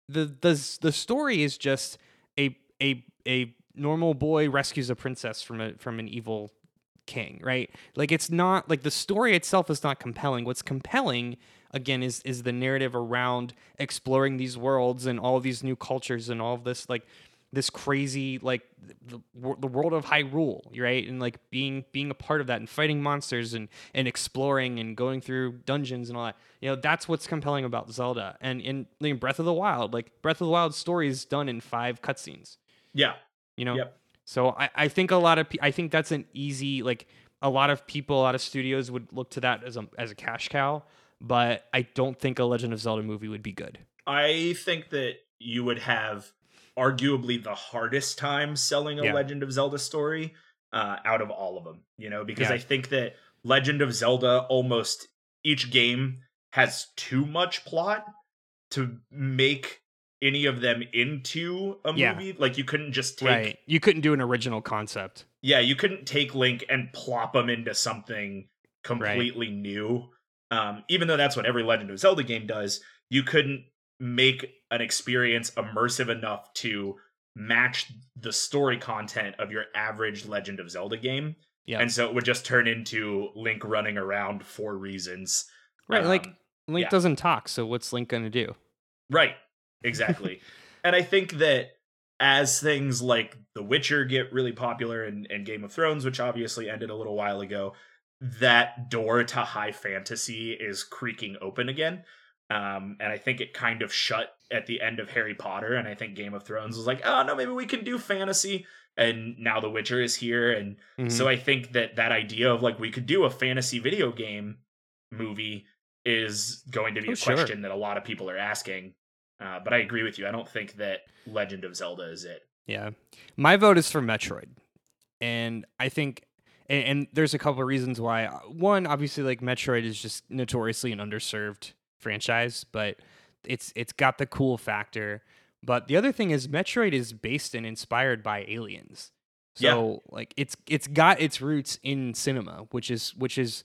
the the the story is just a a a normal boy rescues a princess from a from an evil king, right? Like it's not like the story itself is not compelling. What's compelling again is is the narrative around exploring these worlds and all these new cultures and all of this like this crazy like the, the world of Hyrule, right? And like being being a part of that and fighting monsters and and exploring and going through dungeons and all that. You know, that's what's compelling about Zelda. And in like, Breath of the Wild, like Breath of the Wild story is done in five cutscenes. yeah, You know, Yep. so I, I think a lot of pe- I think that's an easy like a lot of people, a lot of studios would look to that as a as a cash cow. But I don't think a Legend of Zelda movie would be good. I think that you would have arguably the hardest time selling a Yeah. Legend of Zelda story uh, out of all of them, you know, because Yeah. I think that Legend of Zelda almost each game has too much plot to make any of them into a Yeah. movie. Like you couldn't just take right. You couldn't do an original concept. yeah, you couldn't take Link and plop him into something completely new. Um, even though that's what every Legend of Zelda game does, you couldn't make an experience immersive enough to match the story content of your average Legend of Zelda game. Yeah. And so it would just turn into Link running around for reasons. Right. like Um, Link yeah. doesn't talk, so what's Link gonna do? Right. Exactly. and I think that as things like The Witcher get really popular and, and Game of Thrones, which obviously ended a little while ago, that door to high fantasy is creaking open again. Um, and I think it kind of shut at the end of Harry Potter. And I think Game of Thrones was like, oh, no, maybe we can do fantasy. And now The Witcher is here. And Mhm. so I think that that idea of like we could do a fantasy video game movie is going to be Oh, a sure. question that a lot of people are asking. Uh, but I agree with you. I don't think that Legend of Zelda is it. Yeah. My vote is for Metroid. And I think and, and there's a couple of reasons why. One, obviously like Metroid is just notoriously an underserved franchise, but it's it's got the cool factor. But the other thing is Metroid is based and inspired by aliens. So like it's it's got its roots in cinema, which is which is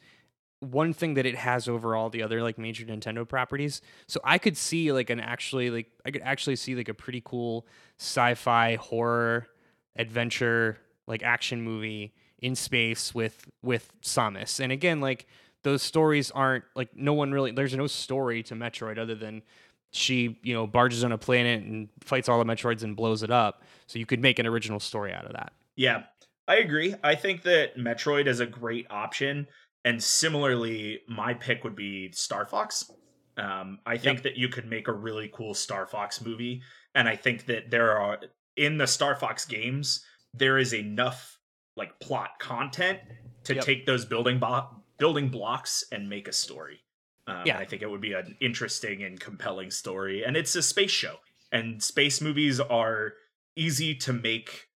one thing that it has over all the other like major Nintendo properties. So I could see like an actually like I could actually see like a pretty cool sci-fi horror adventure like action movie in space with with Samus. And again, like those stories aren't like no one really there's no story to Metroid other than she, you know, barges on a planet and fights all the Metroids and blows it up. So you could make an original story out of that. Yeah, I agree. I think that Metroid is a great option. And similarly, my pick would be Star Fox. Um, I think that you could make a really cool Star Fox movie. And I think that there are, in the Star Fox games, there is enough like plot content to Yep. take those building bo- building blocks and make a story. Um, Yeah. I think it would be an interesting and compelling story. And it's a space show, and space movies are easy to make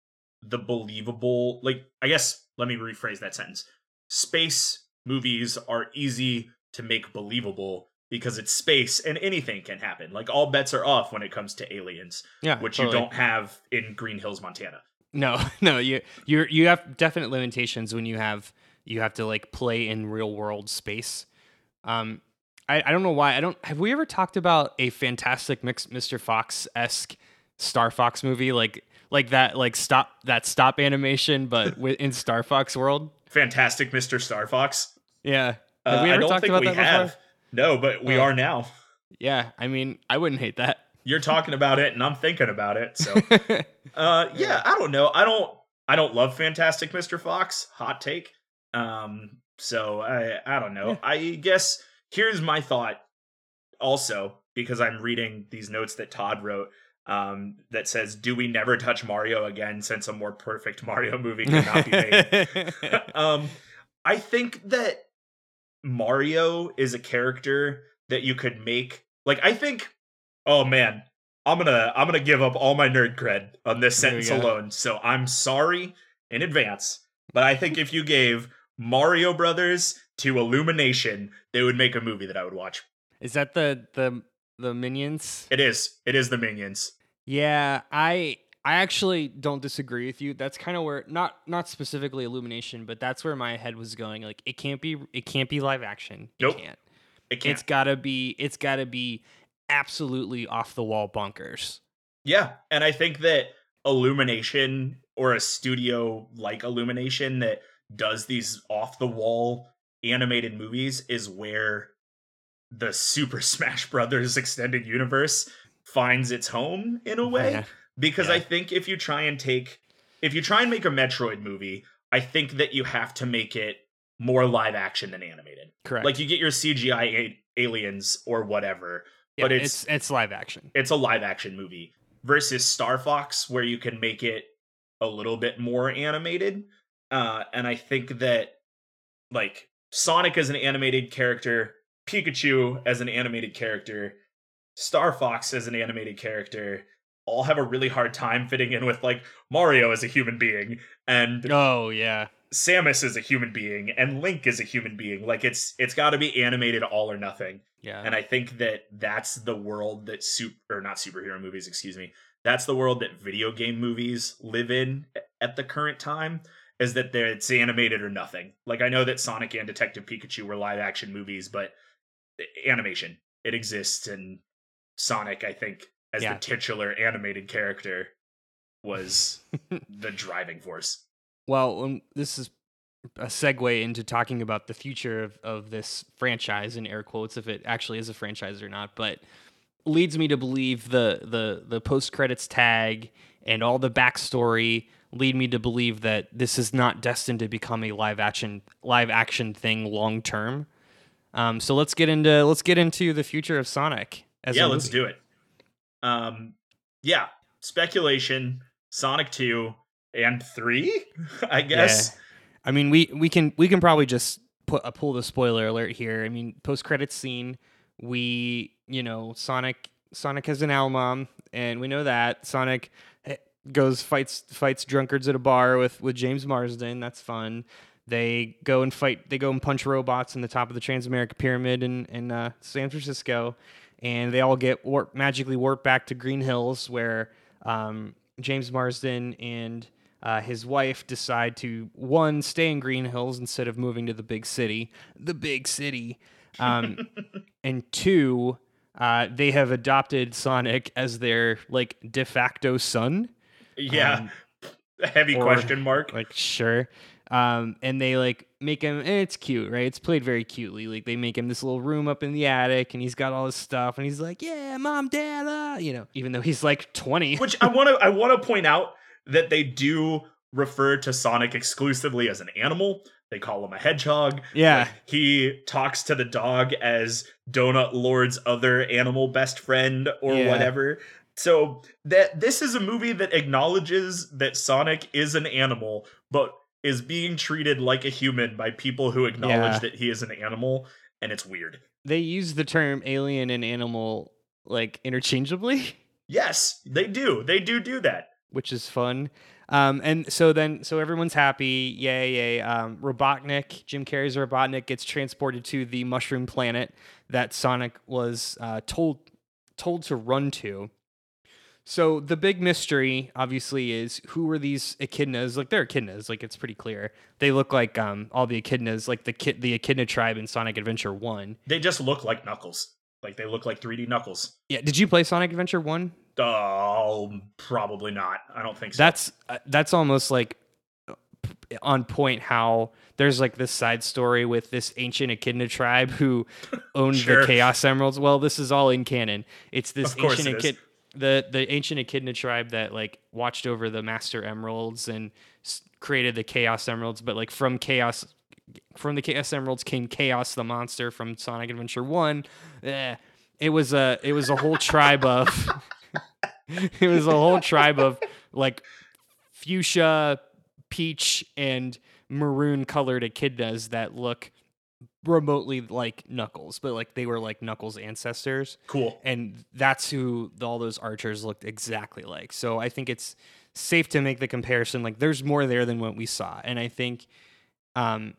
the believable. Like, I guess let me rephrase that sentence. Space movies are easy to make believable because it's space and anything can happen. Like all bets are off when it comes to aliens, Yeah. which totally. you don't have in Green Hills, Montana. No, no, you you you have definite limitations when you have you have to like play in real world space. Um, I, I don't know why I don't have we ever talked about a fantastic mix, Mr. Fox esque Star Fox movie like like that like stop that stop animation but in Star Fox world. Fantastic Mr. Star Fox. Yeah, Uh, have we I ever don't talked think about we that have. before? No, but we Oh. are now. Yeah, I mean I wouldn't hate that. You're talking about it, and I'm thinking about it. So, uh, yeah, I don't know. I don't. I don't love Fantastic Mr. Fox. Hot take. Um, so I. I don't know. I guess here's my thought. Also, because I'm reading these notes that Todd wrote. Um, that says, "Do we never touch Mario again since a more perfect Mario movie could not be made?" um, I think that Mario is a character that you could make. Like, I think. Oh man, I'm gonna I'm gonna give up all my nerd cred on this There sentence alone. So I'm sorry in advance, but I think if you gave Mario Brothers to Illumination, they would make a movie that I would watch. Is that the the the minions? It is. It is the Minions. Yeah, I I actually don't disagree with you. That's kind of where not not specifically Illumination, but that's where my head was going. Like it can't be it can't be live action. It Nope. can't. It can't. It's got to be it's got to be absolutely off the wall bunkers. Yeah, and I think that Illumination or a studio like Illumination that does these off the wall animated movies is where the Super Smash Brothers extended universe finds its home in a way Yeah. because Yeah. I think if you try and take if you try and make a Metroid movie, I think that you have to make it more live action than animated. Correct. Like you get your CGI a- aliens or whatever, Yeah, but it's it's live action. it's a live action movie versus Star Fox where you can make it a little bit more animated. Uh, and I think that like Sonic as an animated character, Pikachu as an animated character, Star Fox as an animated character all have a really hard time fitting in with like Mario as a human being and Oh yeah. Samus is a human being and Link is a human being. Like it's it's got to be animated all or nothing. Yeah. And I think that that's the world that super or not superhero movies, excuse me. That's the world that video game movies live in at the current time. Is that it's animated or nothing. Like I know that Sonic and Detective Pikachu were live action movies, but animation it exists, and Sonic, I think, as Yeah. the titular animated character, was the driving force. Well, um, this is a segue into talking about the future of, of this franchise in air quotes, if it actually is a franchise or not, but leads me to believe the the the post credits tag and all the backstory lead me to believe that this is not destined to become a live action live action thing long term. Um, so let's get into let's get into the future of Sonic. As yeah, let's do it. Um, yeah, speculation: Sonic Two and Three, I guess. Yeah. I mean, we we can we can probably just put uh, pull the spoiler alert here. I mean, post credits scene, we you know Sonic Sonic has an owl mom, and we know that Sonic goes fights fights drunkards at a bar with with James Marsden. That's fun. They go and fight. They go and punch robots in the top of the Transamerica Pyramid in in uh, San Francisco, and they all get warp, magically warped back to Green Hills, where um, James Marsden and uh, his wife decide to one stay in Green Hills instead of moving to the big city, the big city, um, and two, uh, they have adopted Sonic as their like de facto son. Yeah. Um, Heavy or- question mark. like sure um and they like make him and it's cute right it's played very cutely like they make him this little room up in the attic and he's got all his stuff and he's like yeah mom dad uh, you know even though he's like 20 Which I want to I want to point out that they do refer to Sonic exclusively as an animal. They call him a hedgehog. yeah He talks to the dog as Donut Lord's other animal best friend or Yeah. whatever. So that this is a movie that acknowledges that Sonic is an animal, but is being treated like a human by people who acknowledge Yeah. that he is an animal, and it's weird. they use the term alien and animal like interchangeably Yes, they do. They do do that. which is fun um and so then so everyone's happy yay yay um robotnik jim carrey's robotnik gets transported to the mushroom planet that sonic was uh told told to run to So the big mystery, obviously, is who were these echidnas? Like they're echidnas, like it's pretty clear. They look like um all the echidnas, like the kid, the echidna tribe in Sonic Adventure One. They just look like Knuckles. Like they look like 3D Knuckles. Yeah, did you play Sonic Adventure One? Oh, probably not. I don't think so. That's uh, that's almost like uh, on point. How there's like this side story with this ancient echidna tribe who owned Sure. the Chaos Emeralds. Well, this is all in canon. It's this Of ancient it is. The the ancient echidna tribe that like watched over the Master Emeralds and s- created the Chaos Emeralds. But like from Chaos, from the Chaos Emeralds came Chaos the monster from Sonic Adventure One. Eh, it was a it was a whole tribe of. it was a whole tribe of like fuchsia, peach, and maroon colored echidnas that look remotely like Knuckles, but like they were like Knuckles' ancestors. cool. And that's who all those archers looked exactly like. So I think it's safe to make the comparison. Like there's more there than what we saw. And I think, um,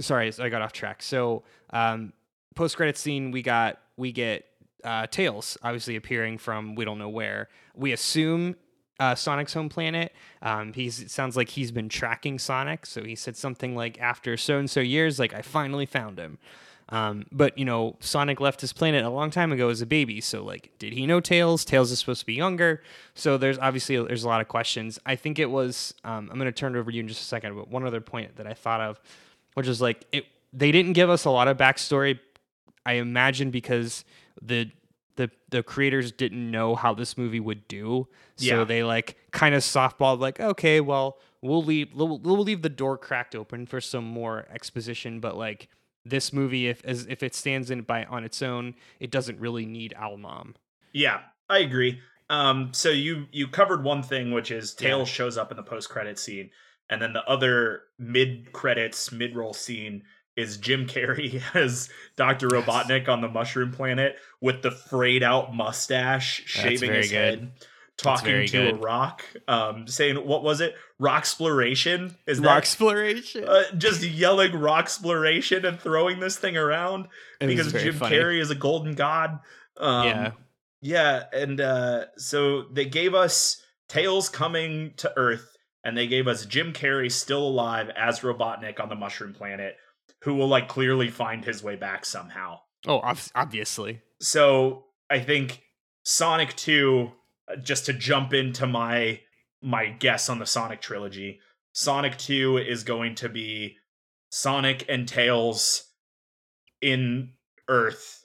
sorry, I got off track. So, um, post credit scene, we got, we get, uh, Tails obviously appearing from we don't know where. We assume uh, Sonic's home planet. Um, he's it sounds like he's been tracking Sonic, so he said something like, "After so and so years, like I finally found him." Um, but you know, Sonic left his planet a long time ago as a baby, so like, did he know Tails? Tails is supposed to be younger, so there's obviously there's a lot of questions. I think it was. Um, I'm to turn it over to you in just a second, but one other point that I thought of, which is like it. They didn't give us a lot of backstory. I imagine because the the the creators didn't know how this movie would do, so Yeah. they like kind of softballed like, okay, well, we'll leave we'll, we'll leave the door cracked open for some more exposition, but like this movie, if as if it stands in by on its own, it doesn't really need Al Mom. Yeah, I agree. Um, so you you covered one thing, which is Tails shows up in the post credit scene, and then the other mid credits mid roll scene is Jim Carrey as Doctor Robotnik on the Mushroom Planet with the frayed out mustache, shaving his good. head, talking to a rock, um, saying what was it? Rock exploration? Is Rock exploration. uh, just yelling rock exploration and throwing this thing around It because Jim funny. Carrey is a golden god. Um, yeah, yeah, and uh, so they gave us Tails coming to Earth, and they gave us Jim Carrey still alive as Robotnik on the Mushroom Planet, who will like clearly find his way back somehow. oh, obviously. So I think Sonic Two, uh, just to jump into my my guess on the Sonic trilogy, Sonic Two is going to be Sonic and Tails in Earth,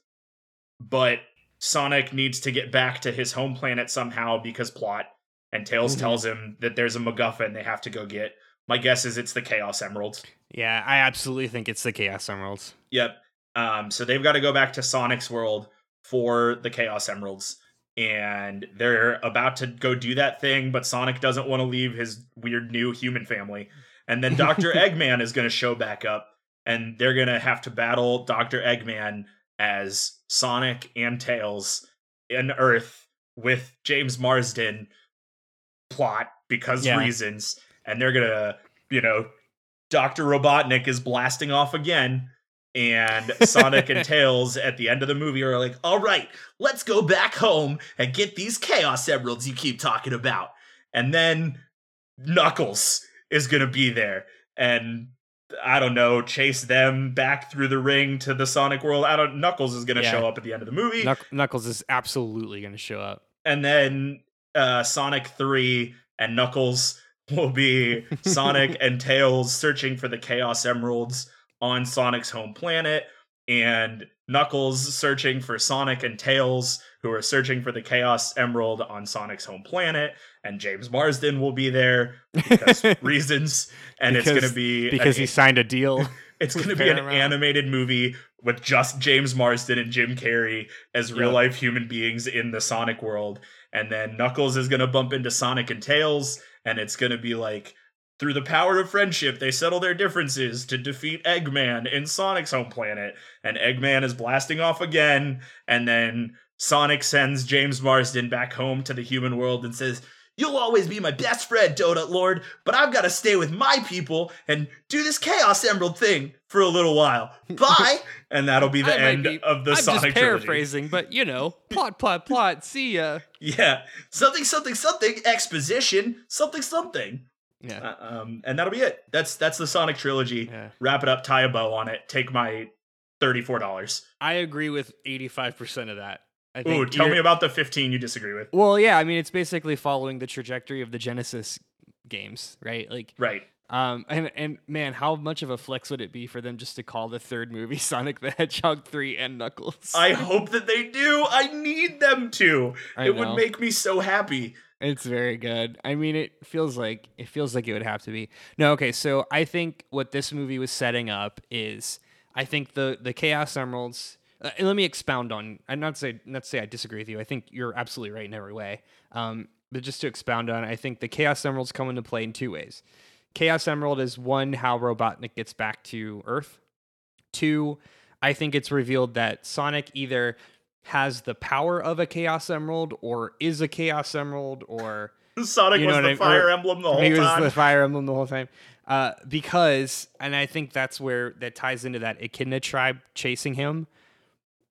but Sonic needs to get back to his home planet somehow because plot. And Tails Mhm. tells him that there's a MacGuffin they have to go get. My guess is it's the Chaos Emeralds. Yeah, I absolutely think it's the Chaos Emeralds. Yep. Um, so they've got to go back to Sonic's world for the Chaos Emeralds. And they're about to go do that thing, but Sonic doesn't want to leave his weird new human family. And then Dr. Eggman is going to show back up, and they're going to have to battle Dr. Eggman as Sonic and Tails in Earth with James Marsden plot because Yeah. reasons. And they're to, you know, Dr. Robotnik is blasting off again. And Sonic and Tails at the end of the movie are like, all right, let's go back home and get these Chaos Emeralds you keep talking about. And then Knuckles is to be there and I don't know, chase them back through the ring to the Sonic world. I don't Knuckles is going to Yeah. show up at the end of the movie. Knuck- Knuckles is absolutely going to show up. and then uh, Sonic 3 and Knuckles will be Sonic and Tails searching for the Chaos Emeralds on Sonic's home planet, and Knuckles searching for Sonic and Tails, who are searching for the Chaos Emerald on Sonic's home planet, and James Marsden will be there because reasons, and it's going to be because an- he signed a deal. it's going to be an animated movie with just James Marsden and Jim Carrey as real Yep. life human beings in the Sonic world. And then Knuckles is going to bump into Sonic and Tails, and it's going to be like, through the power of friendship, they settle their differences to defeat Eggman in Sonic's home planet. And Eggman is blasting off again, and then Sonic sends James Marsden back home to the human world and says, You'll always be my best friend, Donut Lord, but I've got to stay with my people and do this Chaos Emerald thing for a little while. Bye! and that'll be the I end be- of the I'm Sonic just trilogy. paraphrasing, but you know, plot, plot, plot. See ya. Yeah. Something, something, something, exposition, something, something. Yeah. Uh, um, and that'll be it. That's that's the Sonic trilogy. Yeah. Wrap it up, tie a bow on it, take my thirty-four dollars. I agree with 85% of that. I Ooh, tell me about the fifteen you disagree with. Well, yeah, I mean, it's basically following the trajectory of the Genesis games, right? Like, Right. um, and and man, how much of a flex would it be for them just to call the third movie Sonic the Hedgehog 3 and Knuckles? I hope that they do. I need them to. I it know. would make me so happy. It's very good. I mean, it feels like it feels like it would have to be. No, okay. So I think what this movie was setting up is, I think the the Chaos Emeralds. Uh, and let me expound on. I'm not say not say I disagree with you. I think you're absolutely right in every way. Um, but just to expound on, I think the Chaos Emeralds come into play in two ways. Chaos Emerald is one how Robotnik gets back to Earth. Two, I think it's revealed that Sonic either has the power of a Chaos Emerald or is a Chaos Emerald or Sonic You know was the I- fire or- emblem the whole he was time. the Fire Emblem the whole time. Uh, because, and I think that's where that ties into that Echidna tribe chasing him.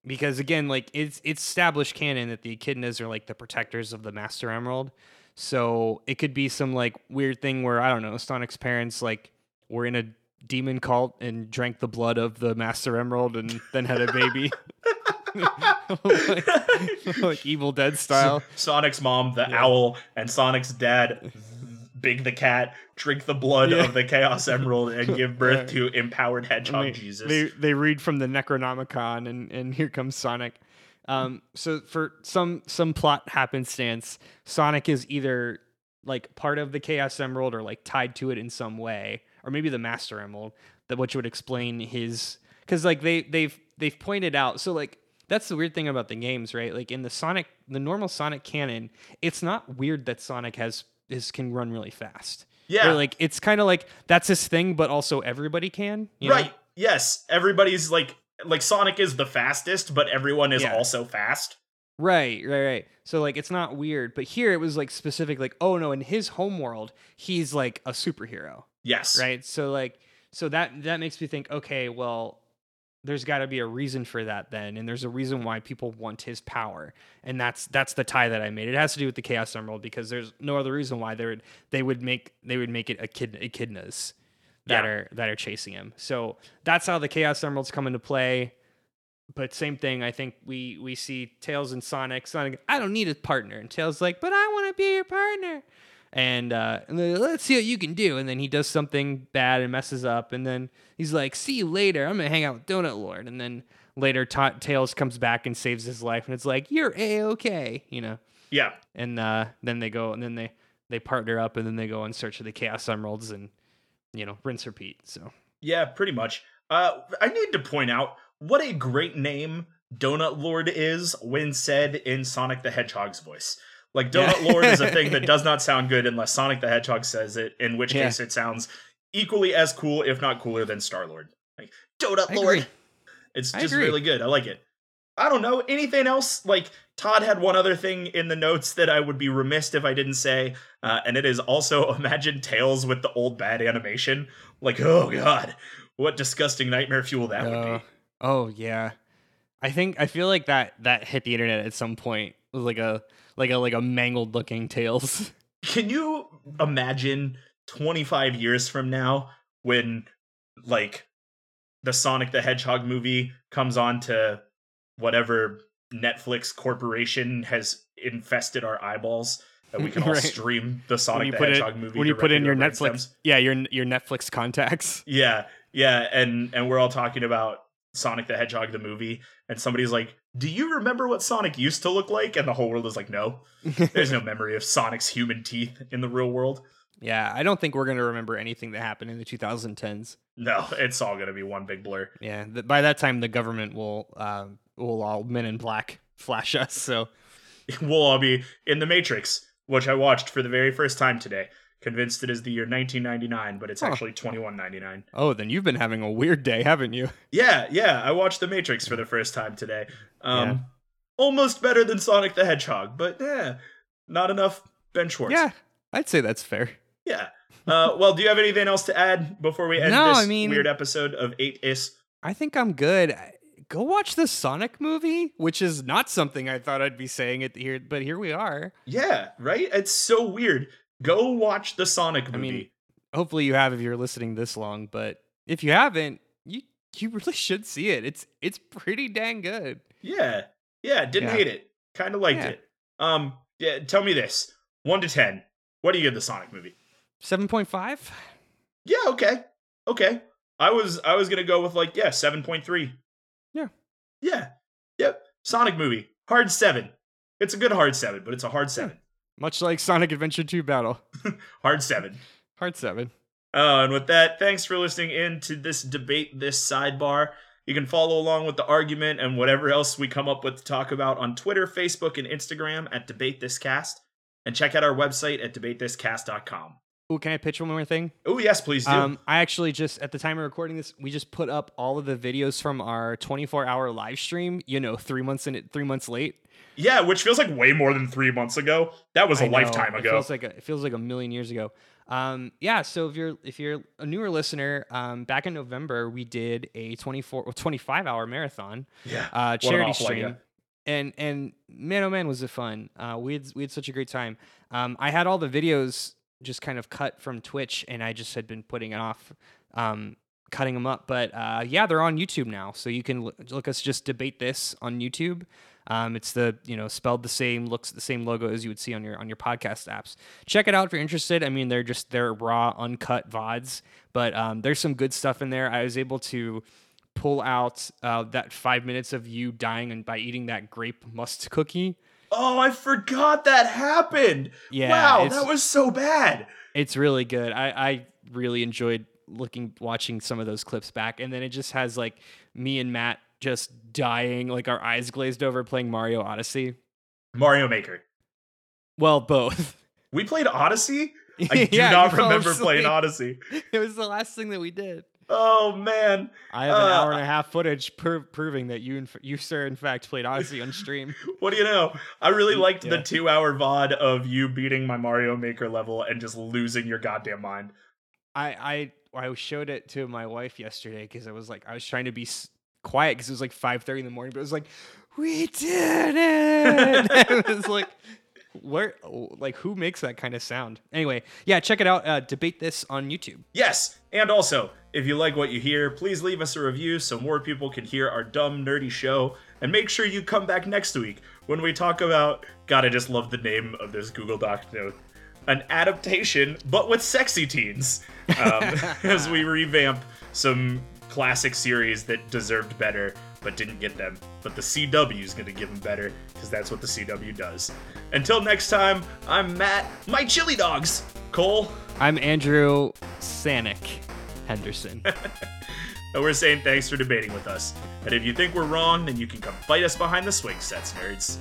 Because again, like it's it's established canon that the Echidnas are like the protectors of the Master Emerald. So it could be some like weird thing where I don't know, Sonic's parents like were in a demon cult and drank the blood of the Master Emerald and then had a baby. like, like Evil Dead style. Sonic's mom, the owl, and Sonic's dad, Big the cat, drink the blood Yeah. of the Chaos Emerald and give birth to empowered hedgehog they, Jesus. They they read from the Necronomicon, and and here comes Sonic. Um, so for some some plot happenstance, Sonic is either like part of the Chaos Emerald or like tied to it in some way, or maybe the Master Emerald, that which would explain his because like they they've they've pointed out. So like that's the weird thing about the games, right? Like in the Sonic, the normal Sonic canon, it's not weird that Sonic has is can run really fast. yeah, like it's kind of like that's his thing, but also everybody can. you know? right. Yes, everybody's like like Sonic is the fastest, but everyone is Yeah. also fast. Right, right, right. So like it's not weird, but here it was like specific like oh no, in his home world, he's like a superhero, Yes, right? So like so that that makes me think okay, well there's got to be a reason for that then and there's a reason why people want his power. And that's that's the tie that I made. It has to do with the Chaos Emerald because there's no other reason why they would they would make they would make it echid, echidnas that Yeah. are that are chasing him. So that's how the Chaos Emeralds come into play but same thing. I think we we see Tails and Sonic. Sonic, I don't need a partner, and Tails like, but I want to be your partner. And, uh, and let's see what you can do. And then he does something bad and messes up. And then he's like, "See you later. I'm gonna hang out with Donut Lord." And then later, Ta- Tails comes back and saves his life. And it's like, "You're a okay," you know. Yeah, And uh, then they go and then they they partner up and then they go in search of the Chaos Emeralds and you know rinse repeat. So yeah, pretty much. Uh, I need to point out what a great name Donut Lord is when said in Sonic the Hedgehog's voice. Like Yeah. Donut Lord is a thing that does not sound good unless Sonic the Hedgehog says it, in which Yeah. case it sounds equally as cool, if not cooler, than Star Lord. Like Donut I Lord. agree. It's I just agree. really good. I like it. I don't know anything else. Like Todd had one other thing in the notes that I would be remiss if I didn't say, uh, and it is also imagine Tails with the old bad animation. Like, oh god, what disgusting nightmare fuel that would Uh, be. Oh yeah, I think I feel like that that hit the internet at some point. It was like a like a like a mangled looking tails. can you imagine 25 years from now when like the Sonic the Hedgehog movie comes on to whatever Netflix corporation has infested our eyeballs that we can all Right. stream the Sonic the put it- Hedgehog movie when you put in your Netflix, yeah, your your Netflix contacts. Yeah, yeah, and and we're all talking about Sonic the Hedgehog the movie, and somebody's like, "Do you remember what Sonic used to look like?" And the whole world is like, "No, there's no memory of Sonic's human teeth in the real world." yeah, I don't think we're gonna remember anything that happened in the 2010s. No, it's all gonna be one big blur. Yeah, th- by that time the government will um, will all Men in Black flash us. So We'll all be in the Matrix, which I watched for the very first time today. Convinced it is the year 1999, but it's Huh. actually 2199. oh, then you've been having a weird day, haven't you? Yeah, yeah, I watched the Matrix for the first time today. Um, Yeah. almost better than Sonic the Hedgehog, but yeah, not enough Ben Schwartz. Yeah, I'd say that's fair. Yeah. Uh, well, do you have anything else to add before we end No, this I mean- weird episode of Debate This? I think I'm good. I- Go watch the Sonic movie, which is not something I thought I'd be saying it here, but here we are. Yeah, right. It's so weird. Go watch the Sonic movie. I mean, hopefully you have if you're listening this long, but if you haven't, you you really should see it. It's it's pretty dang good. yeah, yeah. Didn't Yeah. hate it. Kind of liked Yeah. it. Um, yeah. Tell me this: one to ten. What do you give the Sonic movie? Seven point five. Yeah. Okay. Okay. I was I was gonna go with like yeah seven point three. Yeah. Yeah. Yep. Sonic movie hard seven. It's a good hard seven, but it's a hard seven. Much like Sonic Adventure 2 Battle. Hard seven. Hard seven. Uh, and with that, thanks for listening in to this debate, this sidebar. You can follow along with the argument and whatever else we come up with to talk about on Twitter, Facebook, and Instagram at Debate This Cast. And check out our website at debatethiscast.com. Oh, can I pitch one more thing? Oh, yes, please do. Um, I actually just at the time of recording this, we just put up all of the videos from our 24 hour live stream. You know, three months in it, three months late. Yeah, which feels like way more than three months ago. That was a lifetime It ago. feels like a, it feels like a million years ago. Um, yeah. So if you're if you're a newer listener, um, back in November we did a 24 or 25 hour marathon yeah. uh, charity stream. idea. And and man oh man was it fun. Uh, we had we had such a great time. Um, I had all the videos just kind of cut from Twitch, and I just had been putting it off, um, cutting them up. But uh, yeah, they're on YouTube now, so you can l- look us just debate this on YouTube. Um, it's the you know spelled the same, looks the same logo as you would see on your on your podcast apps. Check it out if you're interested. I mean, they're just they're raw, uncut vods, but um, there's some good stuff in there. I was able to pull out uh, that five minutes of you dying and by eating that grape must cookie. Oh, I forgot that happened. Yeah, wow, that was so bad. It's really good. I, I really enjoyed looking watching some of those clips back, and then it just has like me and Matt just dying, like our eyes glazed over, playing Mario Odyssey. Mario Maker. Well, both. We played Odyssey? I do Yeah, not remember playing. Odyssey. It was the last thing that we did. Oh, man. I have an Uh, hour and a half footage per- proving that you, in f- you, sir, in fact, played Odyssey on stream. What do you know? I really liked the two hour VOD of you beating my Mario Maker level and just losing your goddamn mind. I I I showed it to my wife yesterday because I was like I was trying to be quiet because it was like five thirty in the morning, but it was like we did it. it was like where like who makes that kind of sound? Anyway, yeah, check it out. Uh, debate this on YouTube. Yes, and also, if you like what you hear, please leave us a review so more people can hear our dumb, nerdy show. And make sure you come back next week when we talk about. God, I just love the name of this Google Doc note. An adaptation, but with sexy teens. Um, as we revamp some classic series that deserved better but didn't get them. But the CW is going to give them better because that's what the CW does. Until next time, I'm Matt, my chili dogs. Cole, I'm Andrew Sanic Henderson. and we're saying thanks for debating with us. And if you think we're wrong, then you can come fight us behind the swing sets, nerds.